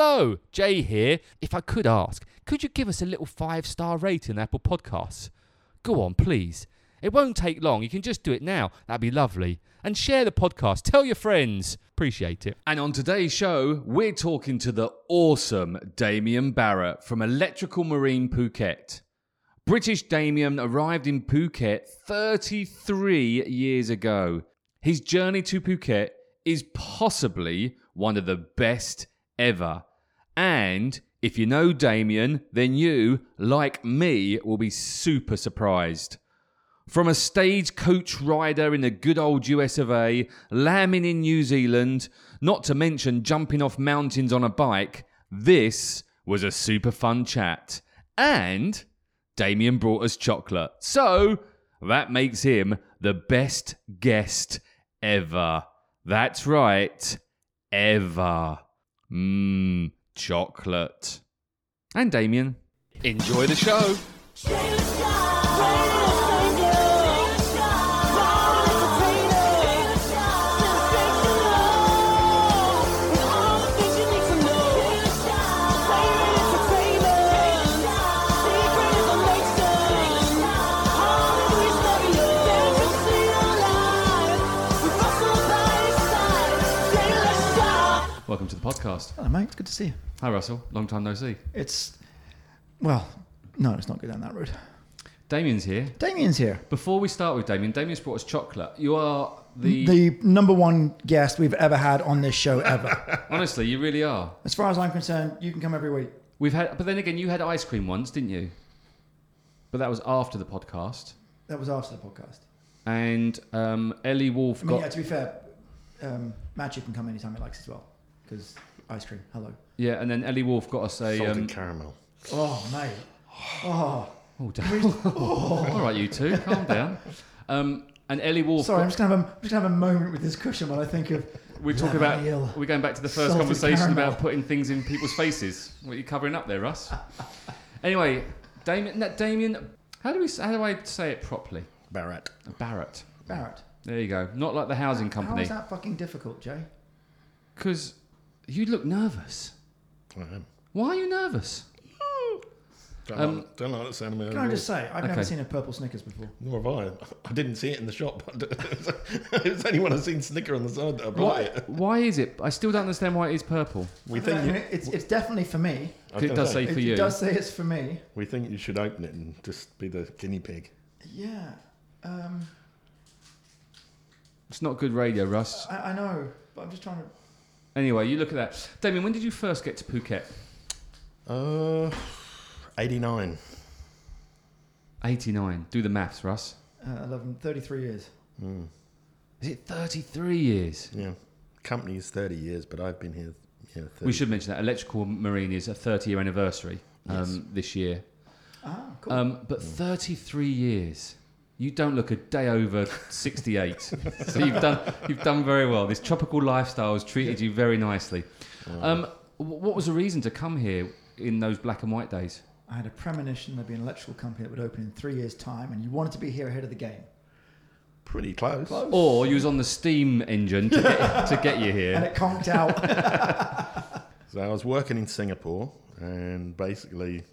Hello, Jay here. If I could ask, could you give us a little five star rating on Apple Podcasts? Go on, please. It won't take long. You can just do it now. That'd be lovely. And share the podcast. Tell your friends. Appreciate it. And on today's show, we're talking to the awesome Damien Barrett from Electrical Marine Phuket. British Damien arrived in Phuket 33 years ago. His journey to Phuket is possibly one of the best ever. And if you know Damien, then you, like me, will be super surprised. From a stagecoach rider in the good old US of A, lambing in New Zealand, not to mention jumping off mountains on a bike, this was a super fun chat. And Damien brought us chocolate. So that makes him the best guest ever. That's right, ever. Mmm, chocolate. And Damien, enjoy the show. Podcast. Hello, mate. It's good to see you. Hi, Russell. Long time no see. It's, well, no, it's not good down that road. Damien's here. Damien's here. Before we start with Damien, Damien's brought us chocolate. You are the. The number one guest we've ever had on this show ever. Honestly, you really are. as far as I'm concerned, you can come every week. We've had, but then again, you had ice cream once, didn't you? But that was after the podcast. That was after the podcast. And um, Ellie Wolf I mean, got. yeah, to be fair, um, Magic can come anytime he likes as well. Because ice cream, hello. Yeah, and then Ellie Wolf got us a. Salted Um, caramel. Oh, mate. Oh, oh, damn. All right, you two, calm down. Um, and Ellie Wolf. sorry. I'm just gonna have a, I'm just gonna have a moment with this cushion while I think of. we're talking about. Lavaniel. We're going back to the first Salted conversation caramel. about putting things in people's faces. What are you covering up there, Russ? anyway, Damien. no, Damien. How do we? How do I say it properly? Barrett. Barrett. Barrett. There you go. Not like the housing company. is that fucking difficult, Jay? Because you look nervous. I am. Why are you nervous? Don't, Um, like, don't like the sound of my own Can I just say, I've Okay. never seen a purple Snickers before. Nor have I. I didn't see it in the shop. it was only when I seen Snicker on the side that I bought Why, it. why is it? I still don't understand why it is purple. We think you, it's, it's definitely for me. I It does say It, for it you. It does say it's for me. we think you should open it and just be the guinea pig. Yeah. Um, It's not good radio, Russ. I, I know, but I'm just trying to. Anyway, you look at that. Damien, when did you first get to Phuket? Uh, 89. 89. Do the maths, Russ. Uh, 11, 33 years. Mm, Is it 33 years? yeah. Company is 30 years, but I've been here. Yeah, We should mention that Electrical Marine is a 30 year anniversary um, Yes. this year. Ah, cool. Um, but 33 years. You don't look a day over 68. so you've done you've done very well. This tropical lifestyle has treated you very nicely. Um, what was the reason to come here in those black and white days? I had a premonition there'd be an electrical company that would open in three years' time, and you wanted to be here ahead of the game. Pretty close. Or you was on the steam engine to get, to get you here. And it conked out. So I was working in Singapore, and basically,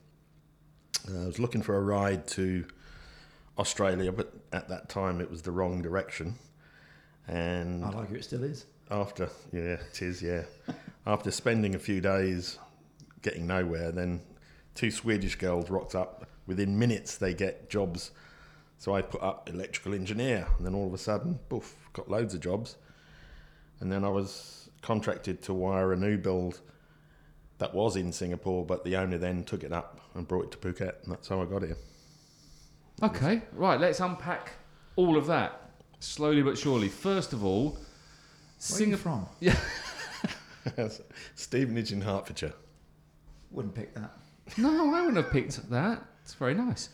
uh, I was looking for a ride to Australia, but at that time it was the wrong direction. And I'd argue it still is. after, yeah, it is, yeah. after spending a few days getting nowhere, then two Swedish girls rocked up. Within minutes, they get jobs. So I put up electrical engineer, and then all of a sudden, poof, got loads of jobs. And then I was contracted to wire a new build that was in Singapore, but the owner then took it up and brought it to Phuket, and that's how I got here. Okay, right. Let's unpack all of that slowly but surely. First of all, Where are you Singapore. from? Stevenage in Hertfordshire. Wouldn't pick that. No, I wouldn't have picked that. It's very nice.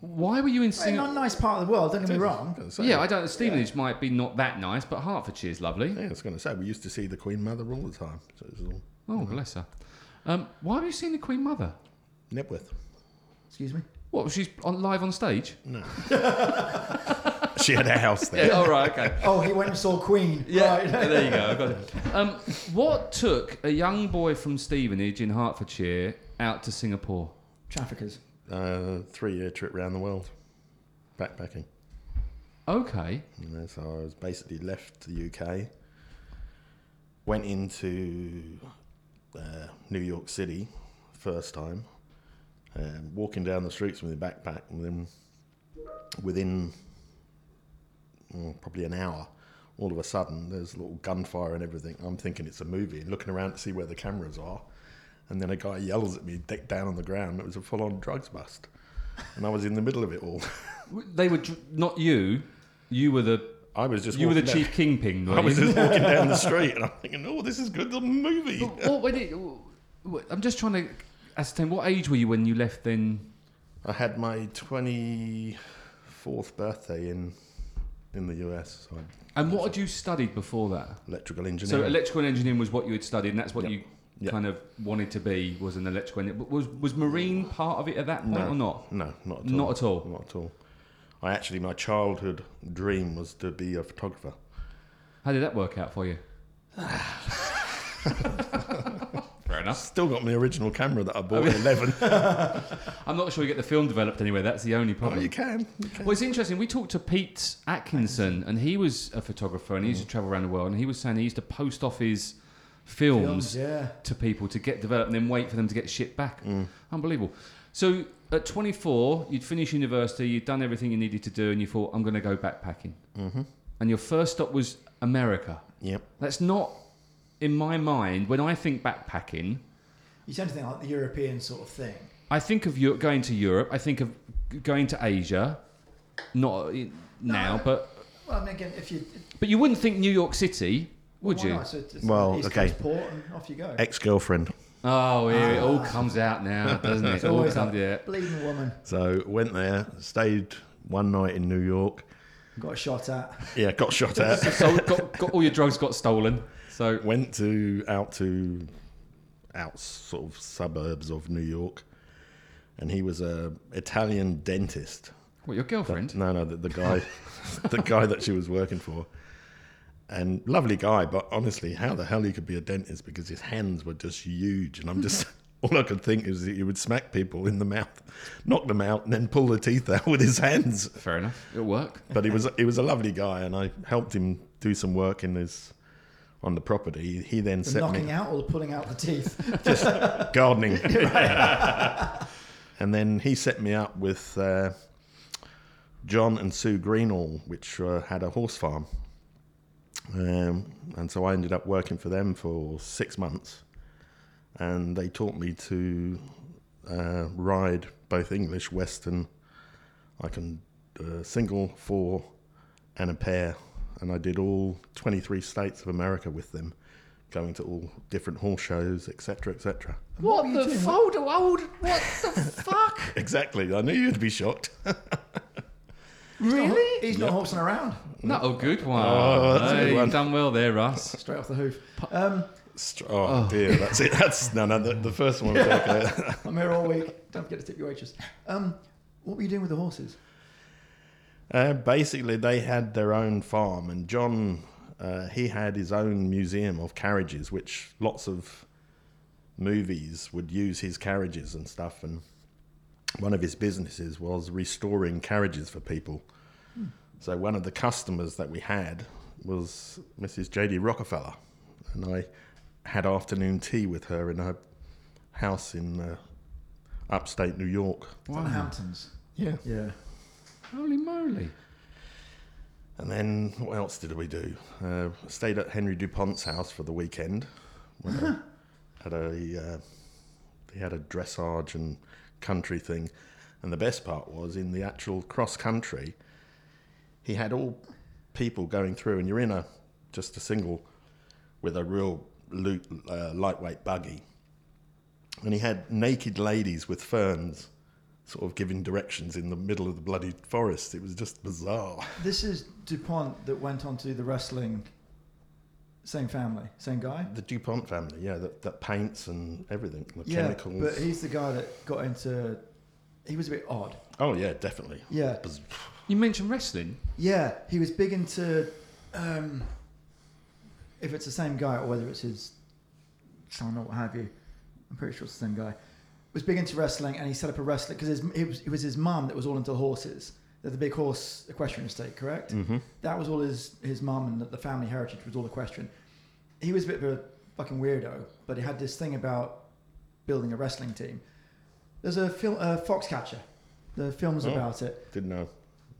Why were you in It's not a nice part of the world, don't get me wrong. So- Yeah, I don't. Stevenage might be not that nice, but Hertfordshire is lovely. Yeah, I was going to say, we used to see the Queen Mother all the time. So it was all Oh, bless her. Um, why have you seen the Queen Mother? Knebworth. Excuse me? What? She's on live on stage. No. she had a house there. Yeah, all right, okay. Oh, he went and saw Queen. Yeah, Right. there you go. I got it. Um, what took a young boy from Stevenage in Hertfordshire out to Singapore? Traffickers. Uh, three-year trip around the world, backpacking. Okay. You so I was basically left the UK, went into uh, New York City first time, um, walking down the streets with my backpack, and then within mm, probably an hour, all of a sudden there's a little gunfire and everything. I'm thinking it's a movie, and looking around to see where the cameras are, and then a guy yells at me, decked down on the ground. It was a full-on drugs bust, and I was in the middle of it all. They were dr- not you. You were the I was just you were the down- chief kingpin. I was just walking down the street and I'm thinking, oh, this is good, the movie. what, when it, what- I'm just trying to ascertain what age were you when you left then? I had my 24th birthday in in the US, so And what had you studied before that? electrical engineering. So electrical engineering was what you had studied, and that's what Yep. you Yep. kind of wanted to be was an electrical engineer. But was was marine part of it at that point No. or not? no, not at all. Not at all. Not at all. I actually, my childhood dream was to be a photographer. How did that work out for you? Enough. Still got my original camera that I Oh, bought at 11. I'm not sure you get the film developed anywhere. That's the only oh, problem. you can. You can. Well, it's interesting. We talked to Pete Atkinson, and he was a photographer, and he used to travel around the world. And he was saying he used to post off his films, Films, yeah. to people to get developed, and then wait for them to get shipped back. Unbelievable. So at 24, you'd finished university, you'd done everything you needed to do, and you thought, "I'm going to go backpacking." Mm-hmm. And your first stop was America. Yep. That's not in my mind. When I think backpacking, You tend to think like the European sort of thing. I think of Europe, going to Europe. I think of going to Asia. Not i- now, but Well, I mean, again, if you. but you wouldn't think New York City, would why you? Not? So it's it's Well, East okay. Coast port and off you go. Ex girlfriend. Oh, here it all Ah. comes out now, doesn't it? It all always comes that out. bleeding woman So went there, stayed one night in New York. got shot at. Yeah, got shot at. So got, got all your drugs got stolen. So went to out to out sort of suburbs of New York, and he was a Italian dentist. what your girlfriend? No, no, the, the guy, the guy that she was working for, and lovely guy. But honestly, how the hell he could be a dentist because his hands were just huge, and I'm just. All I could think is that he would smack people in the mouth, knock them out, and then pull the teeth out with his hands. Fair enough. It'll work. But he was he was a lovely guy, and I helped him do some work in his on the property. He then The set knocking me out or pulling out the teeth. Just gardening. and then he set me up with uh, John and Sue Greenall, which uh, had a horse farm. Um, and so I ended up working for them for six months. And they taught me to uh, ride both English, Western. I can uh, single, four, and a pair. And I did all 23 states of America with them, going to all different horse shows, etc., etc. What, were you the doing? fold old? What the fuck? Exactly. I knew you'd be shocked. really? He's not horsing around. Not a good one. Oh, that's a good one. done well there, Russ. Straight off the hoof. Um, Str- Oh, dear, that's it. That's no, no. The, the first one. Was okay. I'm here all week. Don't forget to tip your waitress. Um, what were you doing with the horses? Uh, basically, they had their own farm, and John, uh, he had his own museum of carriages, which lots of movies would use his carriages and stuff. And one of his businesses was restoring carriages for people. So one of the customers that we had was Mrs. J.D. Rockefeller, and I had afternoon tea with her in her house in uh, upstate New York. It's on the Hamptons. Yeah. Yeah. Holy moly. And then what else did we do? Uh, stayed at Henry Dupont's house for the weekend. Went had a uh, he had a dressage and country thing, and the best part was in the actual cross country. He had all people going through, and you're in a just a single with a real loot, uh, lightweight buggy, and he had naked ladies with ferns, sort of giving directions in the middle of the bloody forest. It was just bizarre. This is DuPont that went on to do the wrestling. Same family, same guy. The DuPont family, yeah, that, that paints and everything, the Yeah, chemicals. but he's the guy that got into he was a bit odd. Oh yeah, definitely. Yeah, You mentioned wrestling. yeah. He was big into um, if it's the same guy or whether it's his son or what have you. I'm pretty sure it's the same guy. Was big into wrestling, and he set up a wrestling because it was, it was his mum that was all into horses. They're the big horse equestrian estate, correct? Mhm. That was all his his mum and the, the family heritage was all equestrian. He was a bit of a fucking weirdo, but he had this thing about building a wrestling team. There's a film, uh, Foxcatcher. The film's Oh. about it. Didn't know.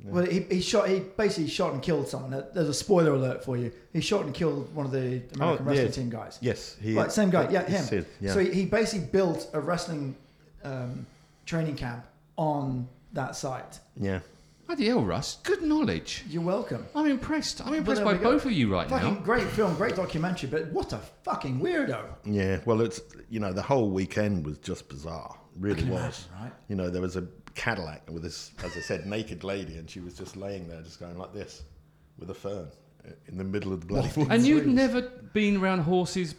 Yeah. Well, he, he shot. He basically shot and killed someone. There's a spoiler alert for you. He shot and killed one of the American Oh, wrestling yeah. team guys. Yes, he. Right, same guy. Yeah, him. Yeah. So he, he basically built a wrestling um, training camp on that site. yeah. Bloody hell, Russ. Good knowledge. You're welcome. I'm impressed. I'm impressed there by both of you right Fucking now. great film, great documentary, but what a fucking weirdo. Yeah, well, it's you know the whole weekend was just bizarre. Really was. imagine, right? You know, there was a Cadillac with this, as I said, naked lady, and she was just laying there, just going like this, with a fern uh, in the middle of the bloody. What? And you'd never been around horses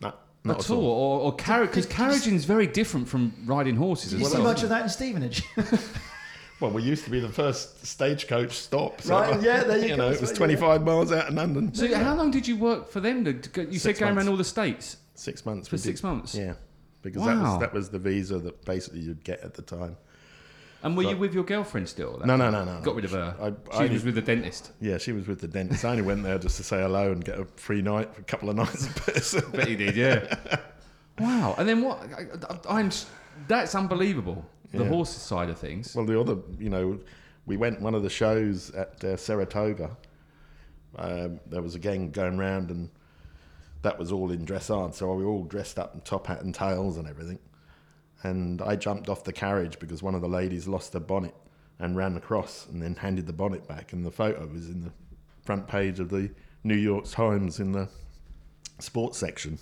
No, not at all, or, or carriage, because Did- did you carriaging is very different from riding horses Did as you well. see much of that in Stevenage? Well, we used to be the first stagecoach stop. So, Right, yeah, there you go, know, it was what you- 25 miles out of London. it? So how long did you work for them? To, to go, you said going around all the states Six months. for six did. months. Yeah, because that was that was the visa that basically you'd get at the time. And were So- you with your girlfriend still? No, no, no, no. Got rid of her. I, She I was with the dentist. Yeah, she was with the dentist. I only went there just to say hello and get a free night for a couple of nights in person. Bet he did, yeah. wow. And then what? I, am That's unbelievable. The Yeah. horse side of things. Well, the other, you know, we went one of the shows at uh, Saratoga. Um, there was a gang going round, and that was all in dressage. So we were all dressed up in top hat and tails and everything. And I jumped off the carriage because one of the ladies lost her bonnet and ran across, and then handed the bonnet back. And the photo was in the front page of the New York Times in the sports section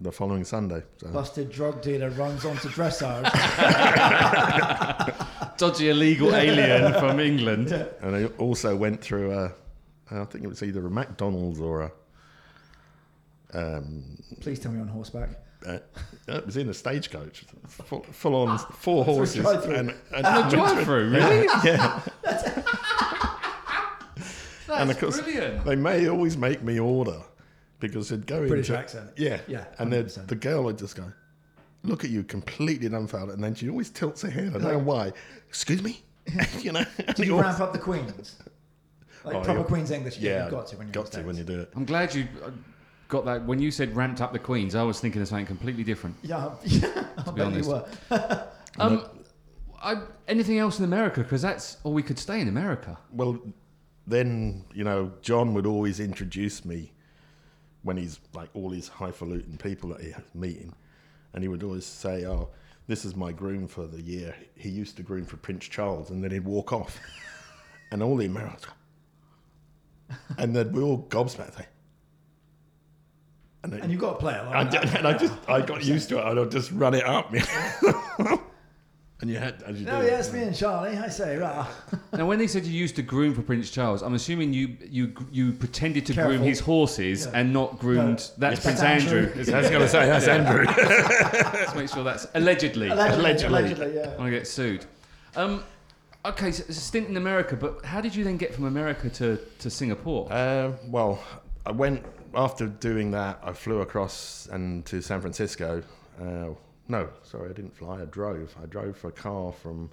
the following Sunday. So. Busted drug dealer runs onto dressage. Dodgy illegal alien from England. And I also went through a, I think it was either a McDonald's or a, um, Please tell me on horseback. Uh, it was in a stagecoach, full, full on four horses. And, and, And a drive-through, really? yeah, That's And of course- brilliant. they may always make me order because they'd go British into accent. Yeah, Yeah, and then the girl would just go, look at you, completely dumbfounded, and then she always tilts her head. I don't know why. Excuse me, you know. and Did you always- ramp up the Queens? Like Oh, proper. Queen's English. Yeah, Yeah, you've got to when you're got to when you do it. I'm glad you uh, got that. When you said ramped up the Queens, I was thinking of something completely different. Yeah, yeah. I be bet honest. you were. Um, I, anything else in America? Because that's, or we could stay in America. Well, then you know, John would always introduce me when he's like all these highfalutin people that he's meeting, and he would always say, "Oh, this is my groom for the year. He used to groom for Prince Charles," and then he'd walk off, and all the Americans, and then we all gobsmacked. Say, and, then, And you've got to play along. I, did- and I just I got used to it. and I'd just run it up, and you had as you Oh do. yeah, it's me and Charlie. I say, right. Now, when they said you used to groom for Prince Charles, I'm assuming you you you pretended to groom his horses Yeah. and not groomed. No, that's it's Prince Andrew. Andrew. I was going to say that's Andrew. Let's make sure that's allegedly. Allegedly, Allegedly. allegedly, yeah. I want to get sued. Um, okay, so it's a stint in America, but how did you then get from America to, to Singapore? Uh, well, I went after doing that. I flew across and to San Francisco. Uh, no, sorry, I didn't fly. I drove. I drove for a car from.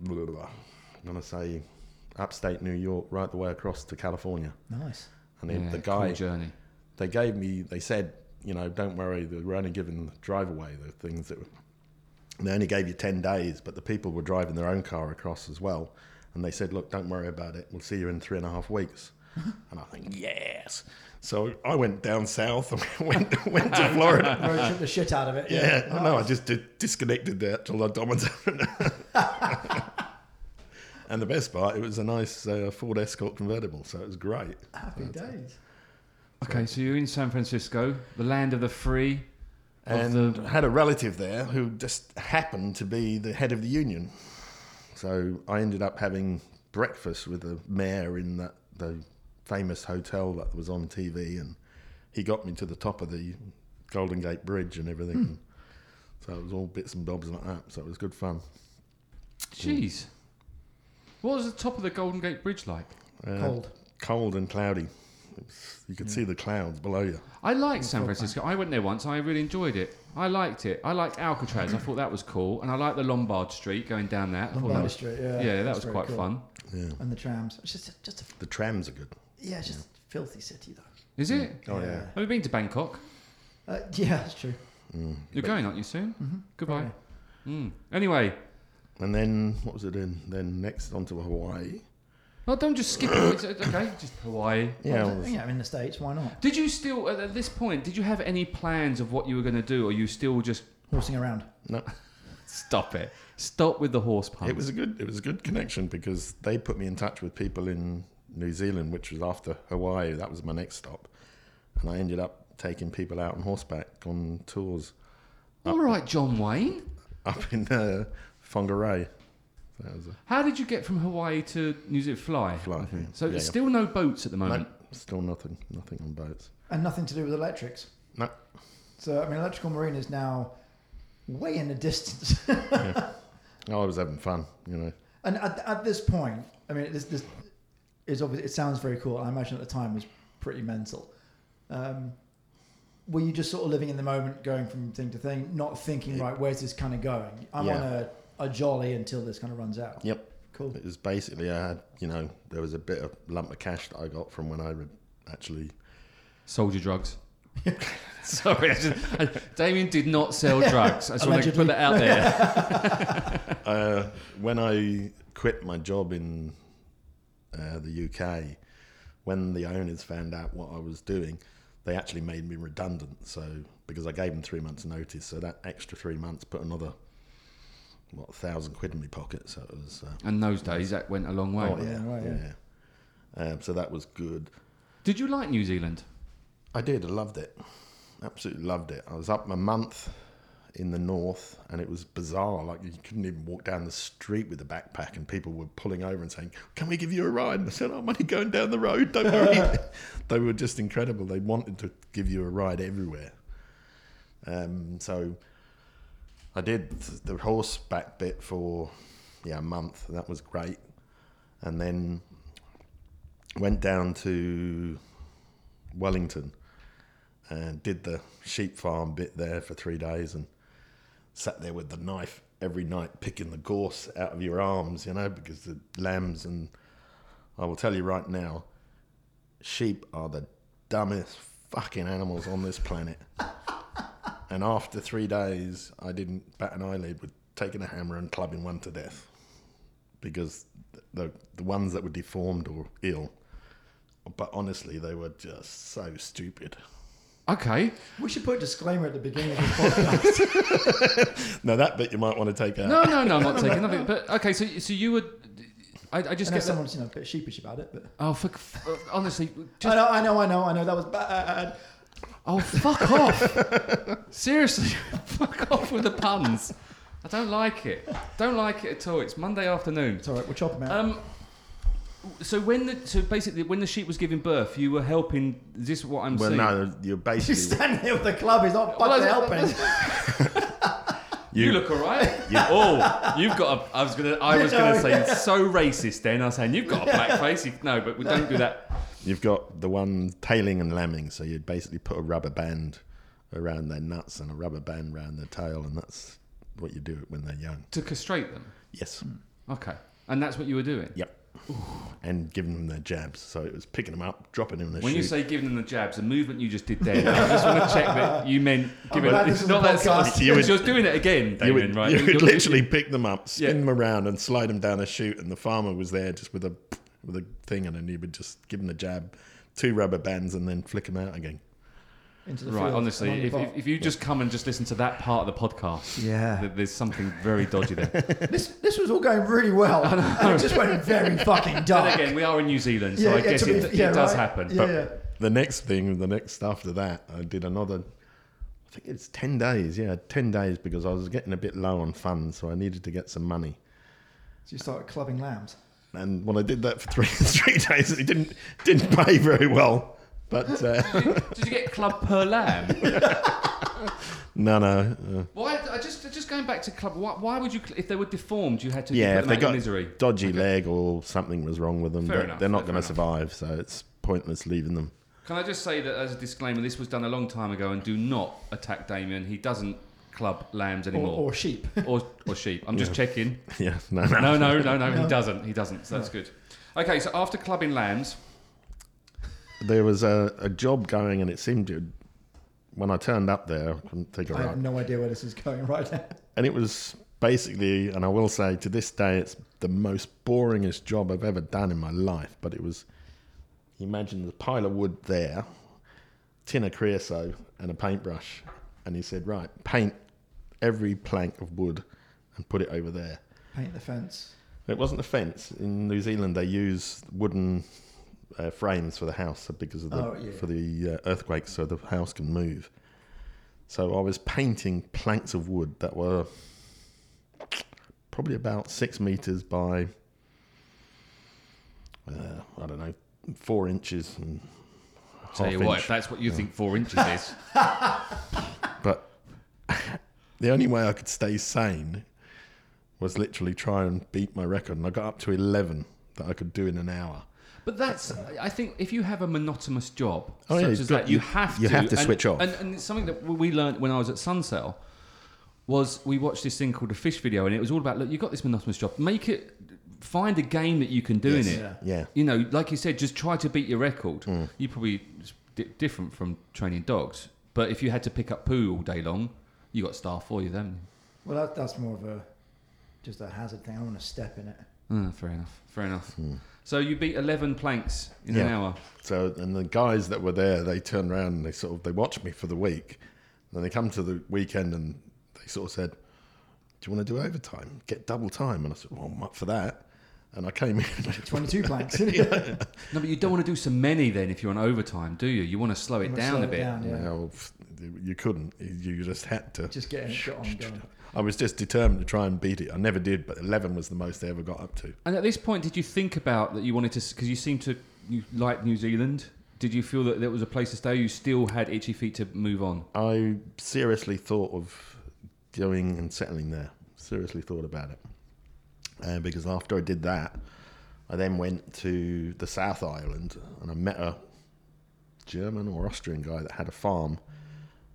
Blah, blah, blah, I'm gonna say upstate New York, right the way across to California. Nice. And then Yeah, the cool guy, journey. they gave me. They said, you know, don't worry. They were only giving the drive away the things that. They only gave you ten days, but the people were driving their own car across as well. And they said, look, don't worry about it. We'll see you in three and a half weeks. And I think, yes. So I went down south and went, went to Florida. Road trip the shit out of it. Yeah, I know. I just did, disconnected the actual odometer. and the best part, it was a nice uh, Ford Escort convertible, so it was great. Happy days. Okay, so you're in San Francisco, the land of the free. Of And the- had a relative there who just happened to be the head of the union. So I ended up having breakfast with the mayor in that the famous hotel that was on TV, and he got me to the top of the Golden Gate Bridge and everything. So it was all bits and bobs like that. So it was good fun. Jeez. What was the top of the Golden Gate Bridge like? Uh, Cold. cold and cloudy. Was- you could see the clouds below you. I liked San Francisco. I went there once. I really enjoyed it. I liked it. I liked Alcatraz. I thought that was cool, and I liked the Lombard Street going down that. I thought that was, Street. Yeah, yeah, that was quite cool. fun. Yeah. And the trams. Just, just a, The trams are good. Yeah, it's just a filthy city though. Is it? Oh yeah. Have you been to Bangkok? Uh, yeah, that's true. Mm. You're going, aren't you, soon? Mm-hmm. Goodbye. Mm. Anyway, And then what was it? Then then next on to Hawaii. well, don't just skip it. It's, it's okay, just Hawaii. Yeah. Well, well, yeah, in the states, why not? Did you still, at at this point, did you have any plans of what you were going to do, or you still just Horsing around. no, stop it? Stop with the horse puns. it was a good it was a good connection because they put me in touch with people in New Zealand, which was after Hawaii. That was my next stop, and I ended up taking people out on horseback on tours all right, John Wayne. up in uh, Whangarei. That How did you get from Hawaii to New Zealand? Fly. Fly, yeah. So Yeah, it's yeah. still no boats at the moment. no, still nothing nothing on boats. And nothing to do with electrics. No. So, I mean, electrical marine is now way in the distance. Oh, I was having fun, you know. and at, at this point, I mean, this, this is obviously, it sounds very cool. I imagine at the time was pretty mental. Um, were you just sort of living in the moment, going from thing to thing, not thinking, right, where's this kind of going? I'm Yeah. on a, a jolly until this kind of runs out. Yep. Cool. It was basically I had, you know, there was a bit of lump of cash that I got from when I would actually Soldier drugs. Sorry, I just, I, Damien did not sell drugs. I just want to put that out there. uh, when I quit my job in uh, the UK, when the owners found out what I was doing, they actually made me redundant. So because I gave them three months' notice, so that extra three months put another what a thousand quid in my pocket. So it was. Uh, and those days, that went a long way. oh yeah, right, yeah. yeah. Um, so that was good. Did you like New Zealand? I did. I loved it. Absolutely loved it. I was up a month in the north, and it was bizarre. Like you couldn't even walk down the street with a backpack, and people were pulling over and saying, "Can we give you a ride?" And I said, "I'm only going down the road. Don't worry." they were just incredible. They wanted to give you a ride everywhere. Um, so I did the horseback bit for yeah a month. That was great, and then went down to Wellington and did the sheep farm bit there for three days and sat there with the knife every night picking the gorse out of your arms, you know, because the lambs and I will tell you right now, sheep are the dumbest fucking animals on this planet. and after three days, I didn't bat an eyelid with taking a hammer and clubbing one to death because the the ones that were deformed or ill but honestly, they were just so stupid. Okay. We should put a disclaimer at the beginning of the podcast. Now that bit you might want to take out. No, no, no, I'm not taking nothing. But okay, so so you would. I, I just I know get someone's you know, a bit sheepish about it, but Oh, for, uh, honestly, I know, I know, I know, I know. That was bad. oh, fuck off! Seriously, fuck off with the puns. I don't like it. Don't like it at all. It's Monday afternoon. It's all right. We'll chop them out. Um, so when the so basically when the sheep was giving birth, you were helping. Is this what I'm well, saying? Well, no, you're He's basically standing there with the club. He's not Well, fucking that's- helping. You, look alright. oh, you've got a. I was gonna. I was gonna say so racist. Then I was saying you've got a black face. You, no, but we don't do that. you've got the one tailing and lambing, so you'd basically put a rubber band around their nuts and a rubber band around their tail, and that's what you do when they're young. To castrate them. Yes. Okay, and that's what you were doing. Yep. And giving them their jabs, so it was picking them up, dropping them in the When chute. you say giving them the jabs, the movement you just did there, I just want to check that you meant giving. glad It's this is not a that sort of, podcast. You would- you're doing it again, you Damien, would, right? you You're- would you're- literally pick them up, spin Yeah. them around, and slide them down a chute. And the farmer was there just with a with a thing, and then he would just give them the jab, two rubber bands, and then flick them out again. Into the Right, field, honestly, the if, if, if you just come and just listen to that part of the podcast, Yeah. th- there's something very dodgy there. this this was all going really well, and it just went very fucking Then dark. again, we are in New Zealand, so I guess to be- it, yeah, it does right. happen. Yeah, But yeah. The next thing, the next after that, I did another. I think it's ten days. Yeah, ten days because I was getting a bit low on funds, so I needed to get some money. So you started clubbing lambs. And when I did that for three three days, it didn't didn't pay very well. But uh, did you get club per lamb? no, no. Uh, Why? I just just going back to club. Why, why would you, if they were deformed, you had to Yeah, put if they out got misery? dodgy Okay. leg or something was wrong with them, Fair they're, enough, they're not going to survive. So it's pointless leaving them. Can I just say that as a disclaimer, this was done a long time ago, and do not attack Damien. He doesn't club lambs anymore, or sheep. or, or sheep. I'm just checking. Yeah, no, no. No, no, no, no, No. he doesn't. He doesn't. So that's good. Okay, so after clubbing lambs, There was a, a job going, and it seemed to. When I turned up there, I couldn't think of I it. have no idea where this is going right now. And it was basically, and I will say to this day, it's the most boringest job I've ever done in my life. But it was, imagine the pile of wood there, tin of creosote, and a paintbrush. And he said, right, paint every plank of wood and put it over there. Paint the fence. It wasn't a fence. In New Zealand, they use wooden uh, frames for the house because of the Oh, yeah. for the uh, earthquakes, so the house can move. So I was painting planks of wood that were probably about six meters by uh, I don't know four inches and tell half you what, inch. if that's what you think four inches is, But the only way I could stay sane was literally try and beat my record, and I got up to eleven that I could do in an hour. But that's, I think, if you have a monotonous job Oh, yeah, such you've as got- that, you, you- have you to. have to and- switch off. And, and it's something that we learned when I was at Suncell was we watched this thing called a fish video, and it was all about look, you've got this monotonous job, make it, find a game that you can do Yes. in it. Yeah. Yeah, You know, like you said, just try to beat your record. Mm. You probably it's di- different from training dogs, but if you had to pick up poo all day long, you got staff for you then. Well, that, that's more of a just a hazard thing. I want to step in it. Mm, fair enough. Fair enough. So you beat eleven planks in an Hmm. Hour. So, and the guys that were there, they turned around and they sort of they watched me for the week. Then they come to the weekend and they sort of said, "Do you want to do overtime? Get double time?" And I said, "Well, I'm up for that." And I came in. 22 planks. No, but you don't want to do so many then if you're on overtime, do you? You want to slow it down slow a it bit. down, yeah. Well, you couldn't. You just had to. Just get, it, get on going. I was just determined to try and beat it. I never did, but 11 was the most I ever got up to. And at this point, did you think about that you wanted to? Because you seem to you like New Zealand. Did you feel that there was a place to stay? You still had itchy feet to move on. I seriously thought of going and settling there. Seriously thought about it. Uh, because after I did that, I then went to the South Island and I met a German or Austrian guy that had a farm.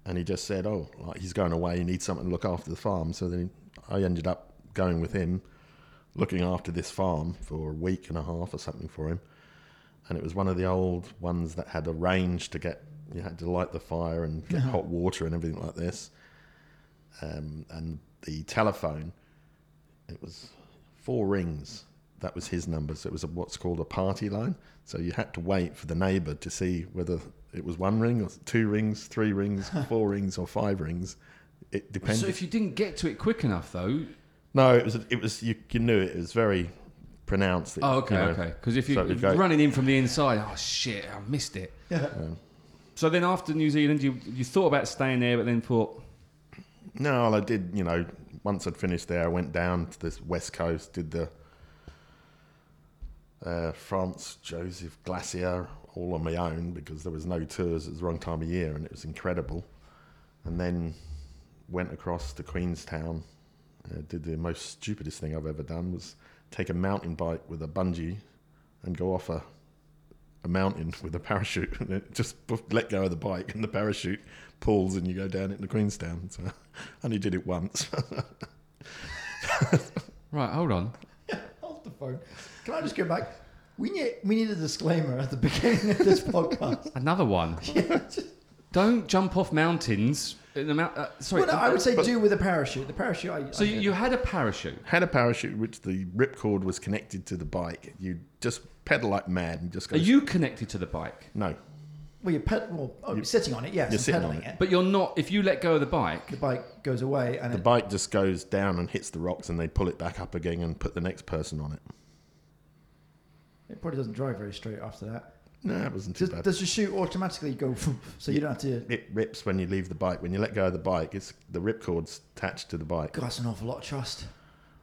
And he just said, Oh, like he's going away, he needs someone to look after the farm. So then I ended up going with him, looking after this farm for a week and a half or something for him. And it was one of the old ones that had a range to get, you had to light the fire and get hot water and everything like this. Um, and the telephone, it was four rings. That was his number. So it was a, what's called a party line. So you had to wait for the neighbour to see whether it was one ring or two rings, three rings, four rings, or five rings. It depended. So if you didn't get to it quick enough, though. no, it was. It was. You, you knew it. It was very pronounced. that, Oh, you okay, know, okay. Because if so you're go- running in from the inside, oh shit, I missed it. Yeah. So then after New Zealand, you you thought about staying there, but then thought, No, well, I did. You know, once I'd finished there, I went down to this west coast, did the uh, Franz Josef Glacier all on my own because there was no tours. It was the wrong time of year, and it was incredible. And then went across to Queenstown. Uh, did the most stupidest thing I've ever done was take a mountain bike with a bungee and go off a a mountain with a parachute and it just let go of the bike and the parachute pulls and you go down into Queenstown. So I only did it once. right, hold on. Hold the phone. Can I just go back? We need we need a disclaimer at the beginning of this podcast. Another one. yeah, just, Don't jump off mountains. In the mount, uh, sorry. well, no, I would say But- do with a parachute. The parachute. I, so I you, did. you had a parachute. Had a parachute which the ripcord was connected to the bike. You just pedal like mad and just go. Are you connected to the bike? No, well, you're ped- well, oh, you're sitting on it. Yes, you're sitting on pedaling it. it. But you're not. If you let go of the bike, The bike goes away, and the it, bike just goes down and hits the rocks, and they pull it back up again and put the next person on it. It probably doesn't drive very straight after that. No, it wasn't too Does, bad. does the chute automatically go? So you don't have to. it rips when you leave the bike. When you let go of the bike, it's the ripcord's attached to the bike. God, that's an awful lot of trust.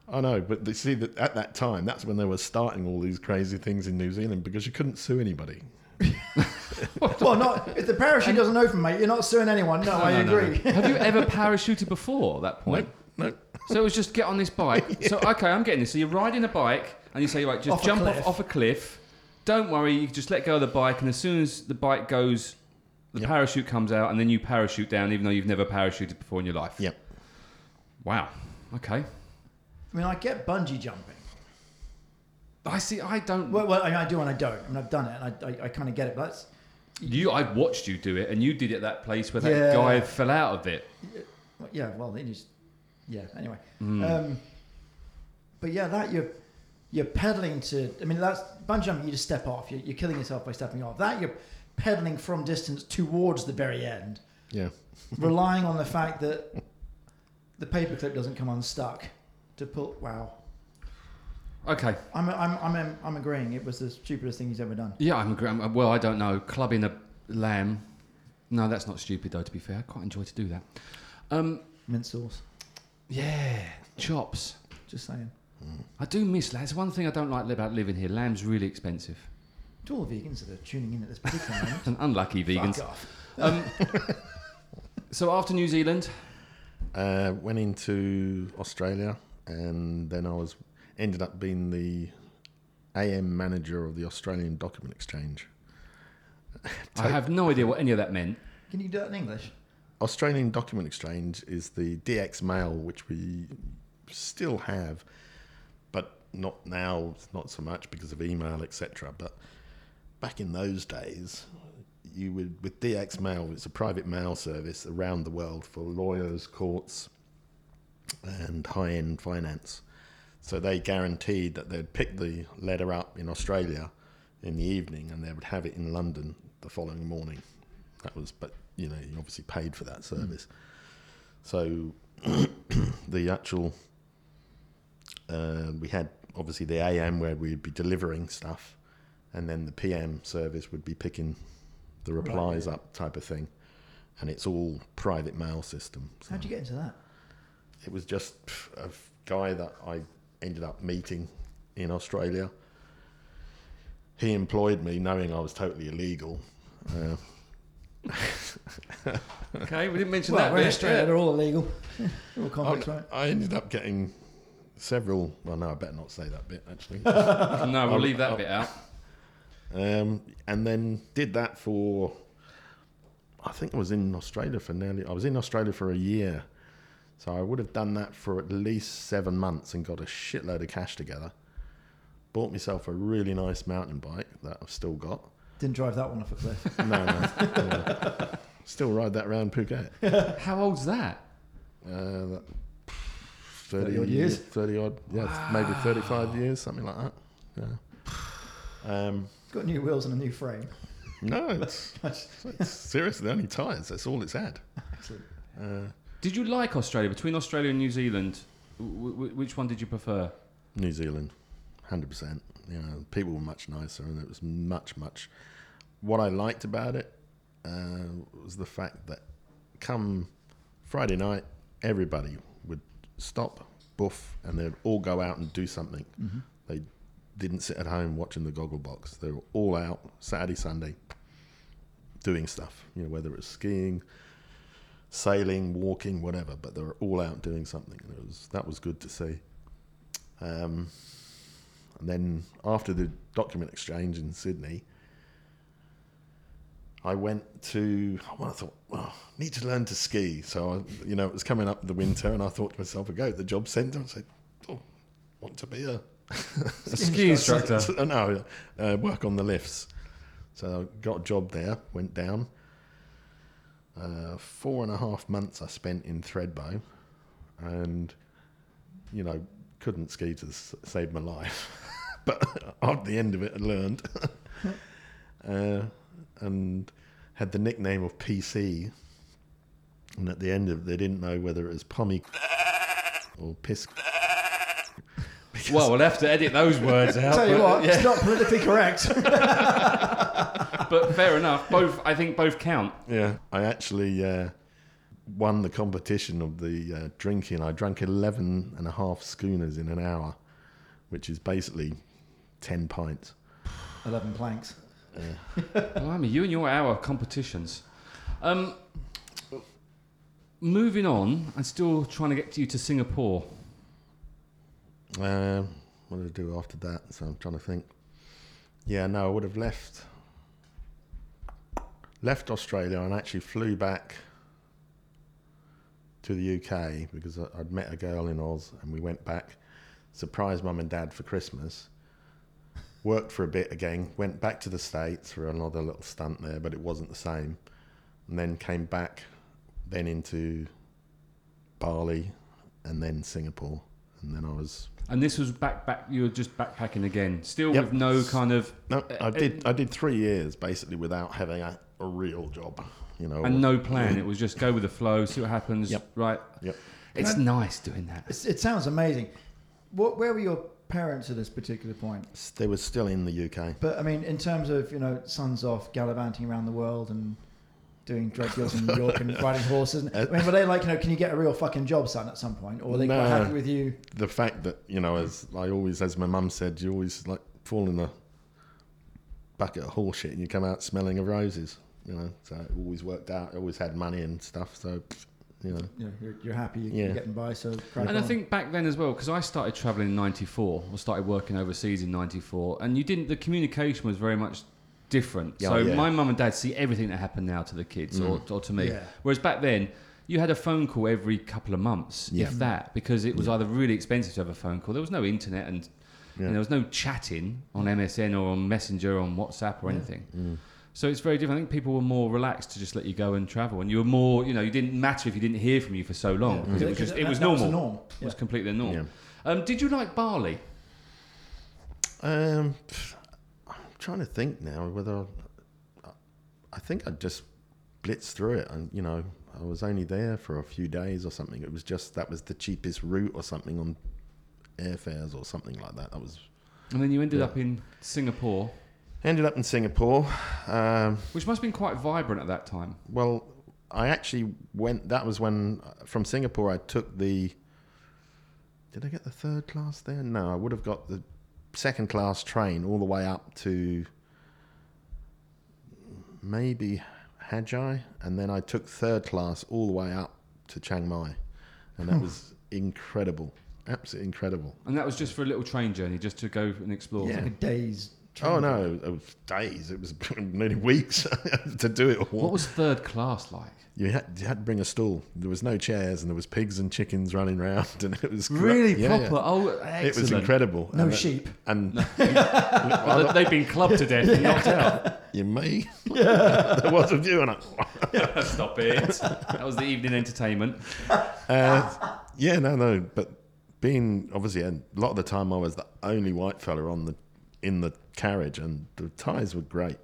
I know, but you see that at that time, that's when they were starting all these crazy things in New Zealand because you couldn't sue anybody. well, not if the parachute doesn't open, mate. You're not suing anyone. No, I No, no, no, agree. no. Have you ever parachuted before at that point? No, no. So it was just get on this bike. So okay, I'm getting this. So you're riding a bike and you say, right, just Off jump off, off a cliff. Don't worry, you just let go of the bike, and as soon as the bike goes, the Yep. parachute comes out, and then you parachute down, even though you've never parachuted before in your life. Yep. Wow. Okay. I mean, I get bungee jumping. I see. I don't. Well, well I, I do and I don't. I mean, I've done it, and I, I, I kind of get it. But that's you, I watched you do it, and you did it at that place where that Yeah. guy fell out of it. well, yeah. Well, just yeah. Anyway, Hmm. um, but yeah, that you're you're pedaling to. I mean, that's bungee jumping. You just step off. You're, you're killing yourself by stepping off. That you're pedaling from distance towards the very end, Yeah. relying on the fact that the paperclip doesn't come unstuck to pull. Wow. Okay. I'm, I'm, I'm, I'm agreeing. It was the stupidest thing he's ever done. Yeah, I'm, agree- I'm. Well, I don't know. Clubbing a lamb. No, that's not stupid though. To be fair, I quite enjoy to do that. Um, Mint sauce. yeah, chops. Just saying. I do miss lamb. One thing I don't like about living here. Lamb's really expensive. To all the vegans that are tuning in at this particular moment, And unlucky vegans. fuck off. Um, so after New Zealand, Uh, went into Australia, and then I was ended up being the AM manager of the Australian Document Exchange. I have no idea what any of that meant. Can you do that in English? Australian Document Exchange is the DX Mail, which we still have, but not now, not so much because of email, etc. But back in those days, you would with DX Mail, it's a private mail service around the world for lawyers, courts, and high-end finance. So they guaranteed that they'd pick the letter up in Australia in the evening, and they would have it in London the following morning. That was, but you know, you obviously paid for that service. So the actual, uh, we had obviously the AM where we'd be delivering stuff, and then the PM service would be picking the Right, replies yeah. up, type of thing. And it's all private mail system. so- How'd you get into that? it was just a guy that I ended up meeting in Australia. He employed me knowing I was totally illegal. Uh, Okay, we didn't mention Well, that we're in bit. Australia. They're all illegal. They're all I, right? I ended up getting several. Well, no, I better not say that bit actually. No, we'll I'll- leave that I'll- bit out. um, and then did that for. I think I was in Australia for nearly. I was in Australia for a year, so I would have done that for at least seven months and got a shitload of cash together. Bought myself a really nice mountain bike that I've still got. Didn't drive that one off a cliff. No, no. no. Still ride that around Phuket. How old's that? Uh, that, 30 odd years? 30 odd, yeah, maybe 35 years, something like that. Yeah. Um, Got new wheels and a new frame. no, it's, it's seriously only tyres. That's all it's had. Excellent. Uh, Did you like Australia? Between Australia and New Zealand, w- w- which one did you prefer? New Zealand, 100%. You know, people were much nicer and it was much, much. What I liked about it uh, was the fact that come Friday night, everybody would stop, buff, and they'd all go out and do something. Mm-hmm. They didn't sit at home watching the goggle box. They were all out Saturday, Sunday, doing stuff. You know, whether it was skiing, sailing, walking, whatever. But they were all out doing something, and it was that was good to see. Um, and then after the document exchange in Sydney, I went to. Well, I thought, well, I need to learn to ski. So I, you know, it was coming up the winter, and I thought to myself, I go to the job centre and said, oh, want to be a A ski instructor. so- no, uh, work on the lifts. So I got a job there, went down. Uh, four and a half months I spent in Thredbo, and you know couldn't ski to save my life. but at the end of it, I learned, uh, and had the nickname of PC. And at the end of it, they didn't know whether it was Pommy or Piss. Well, we'll have to edit those words out. Tell you but, what, yeah. it's not politically correct. but fair enough. Both, I think, both count. Yeah, I actually uh, won the competition of the uh, drinking. I drank 11 and a half schooners in an hour, which is basically 10 pints. Eleven planks. Blimey, you and your hour competitions. Um, moving on, I'm still trying to get you to Singapore. Um, what did I do after that? So I'm trying to think. Yeah, no, I would have left left Australia and actually flew back to the UK because I'd met a girl in Oz and we went back, surprised mum and dad for Christmas. Worked for a bit again, went back to the States for another little stunt there, but it wasn't the same. And then came back, then into Bali and then Singapore. And then I was And this was back, back. You were just backpacking again, still Yep. with no kind of No, I Uh, did. I did three years basically without having a, a real job. You know, and no plan. It was just go with the flow, see what happens. Yep. Right. Yep. It's I- nice doing that. It sounds amazing. What, where were your parents at this particular point? They were still in the UK. But I mean, in terms of you know, sons off gallivanting around the world and doing drug deals in New York and riding horses. And, I mean, were they like, you know, can you get a real fucking job, son, at some point, or were they quite No. happy with you? The fact that you know, as I always, as my mum said, you always like fall in a bucket of horse shit and you come out smelling of roses. You know, so it always worked out. I always had money and stuff. So, you know, You know, you're, you're happy, you're Yeah. getting by. So crack And I think back then as well, because I started traveling in '94, or started working overseas in '94, and you didn't. The communication was very much different. Yeah, so yeah. my mum and dad see everything that happened now to the kids or, or to me. Yeah. Whereas back then, you had a phone call every couple of months, Yeah. if that, because it was either really expensive to have a phone call. There was no internet and Yeah. and there was no chatting on MSN or on Messenger or on WhatsApp or Yeah. anything. Mm. So it's very different. I think people were more relaxed to just let you go and travel, and you were more, you know, you didn't matter if you didn't hear from you for so long because it was just, it was that normal. the norm. It was completely normal. yeah. Um, did you like Bali? Um, I'm trying to think now whether I think I just blitzed through it, and you know, I was only there for a few days or something. It was just that was the cheapest route or something on airfares or something like that. That was And then you ended Yeah. up in Singapore, ended up in Singapore. Um, which must have been quite vibrant at that time. well, I actually went. That was when from Singapore I took the. Did I get the third class there? No, I would have got the second class train all the way up to maybe Hat Yai, and then I took third class all the way up to Chiang Mai, and that was incredible, absolutely incredible. And that was just for a little train journey, just to go and explore. Yeah. like a day's. Oh no, it was days. It was nearly weeks to do it all. What was third class like? You had, you had to bring a stool. There was no chairs, and there was pigs and chickens running around, and it was Really yeah, proper. yeah. Oh, It was incredible. No and it- sheep. And Well, they've been clubbed to death and knocked out. you may. there was a view, and I, Stop it. That was the evening entertainment. uh, yeah, no, no. But being obviously a lot of the time, I was the only white fella on the in the carriage, and the Thais were great.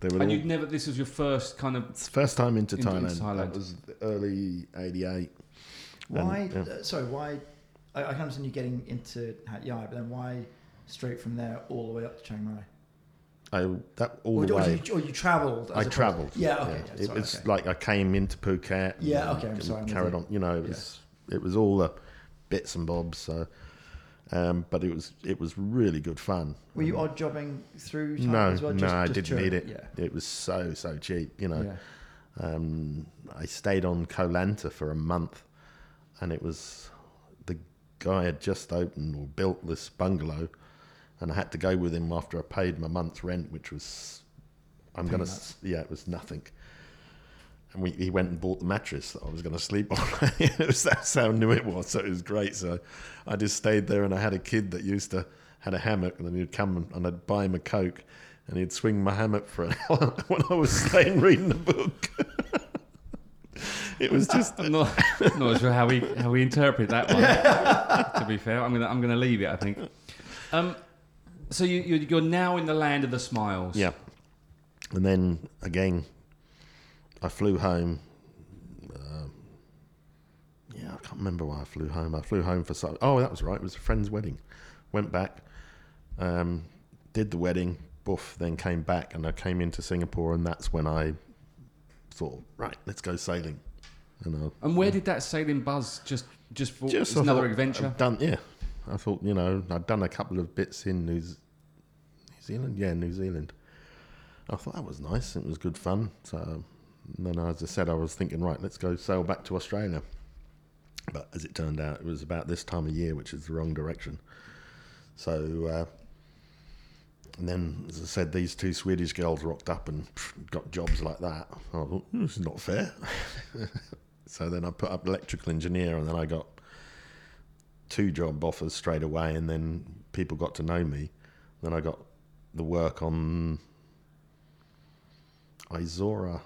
They were. And all, you'd never. This was your first kind of. first time into, Into Thailand. Thailand. That was early '88. Why? And, yeah. uh, sorry, why? I, I can understand you getting into Hat Yai, but then why straight from there all the way up to Chiang Mai? I that all or, the or way. you, or you travelled? as I travelled. Yeah, okay. yeah, it was okay. like I came into Phuket. and Yeah, okay, I'm and sorry, I'm carried on. You know, it was it was all the bits and bobs. So, um, but it was it was really good fun. Were you Um, odd jobbing through No, as well? no, Just- I just didn't touring? need it. Yeah. It was so so cheap. You know, yeah. um, I stayed on Koh Lanta for a month, and it was the guy had just opened or built this bungalow, and I had to go with him after I paid my month's rent, which was I'm gonna yeah, it was nothing. And we, he went and bought the mattress that I was going to sleep on. it was, that's how new it was. So it was great. So I just stayed there, and I had a kid that used to had a hammock, and then he'd come and, I'd buy him a coke, and he'd swing my hammock for an hour when I was staying reading the book. it was just I'm not, not sure how we how we interpret that one. to be fair, I'm gonna I'm gonna leave it. I think. Um, so you you're, you're now in the land of the smiles. Yeah. And then again, I flew home. Um, yeah, I can't remember why I flew home. I flew home for so. Oh, that was right. It was a friend's wedding. Went back, um, did the wedding. Boof. Then came back, and I came into Singapore, and that's when I thought, right, let's go sailing. And I, And where did that sailing buzz just just for just another thought, adventure? I've done yeah. I thought you know I'd done a couple of bits in New, Z- New Zealand, yeah, New Zealand, I thought that was nice. It was good fun. So and then, as I said, I was thinking, right, let's go sail back to Australia. But as it turned out, it was about this time of year, which is the wrong direction. So, uh, and then, as I said, these two Swedish girls rocked up and got jobs like that. I thought, "Hmm, this is not fair. so then I put up electrical engineer, and then I got two job offers straight away, and then people got to know me. Then I got the work on Izora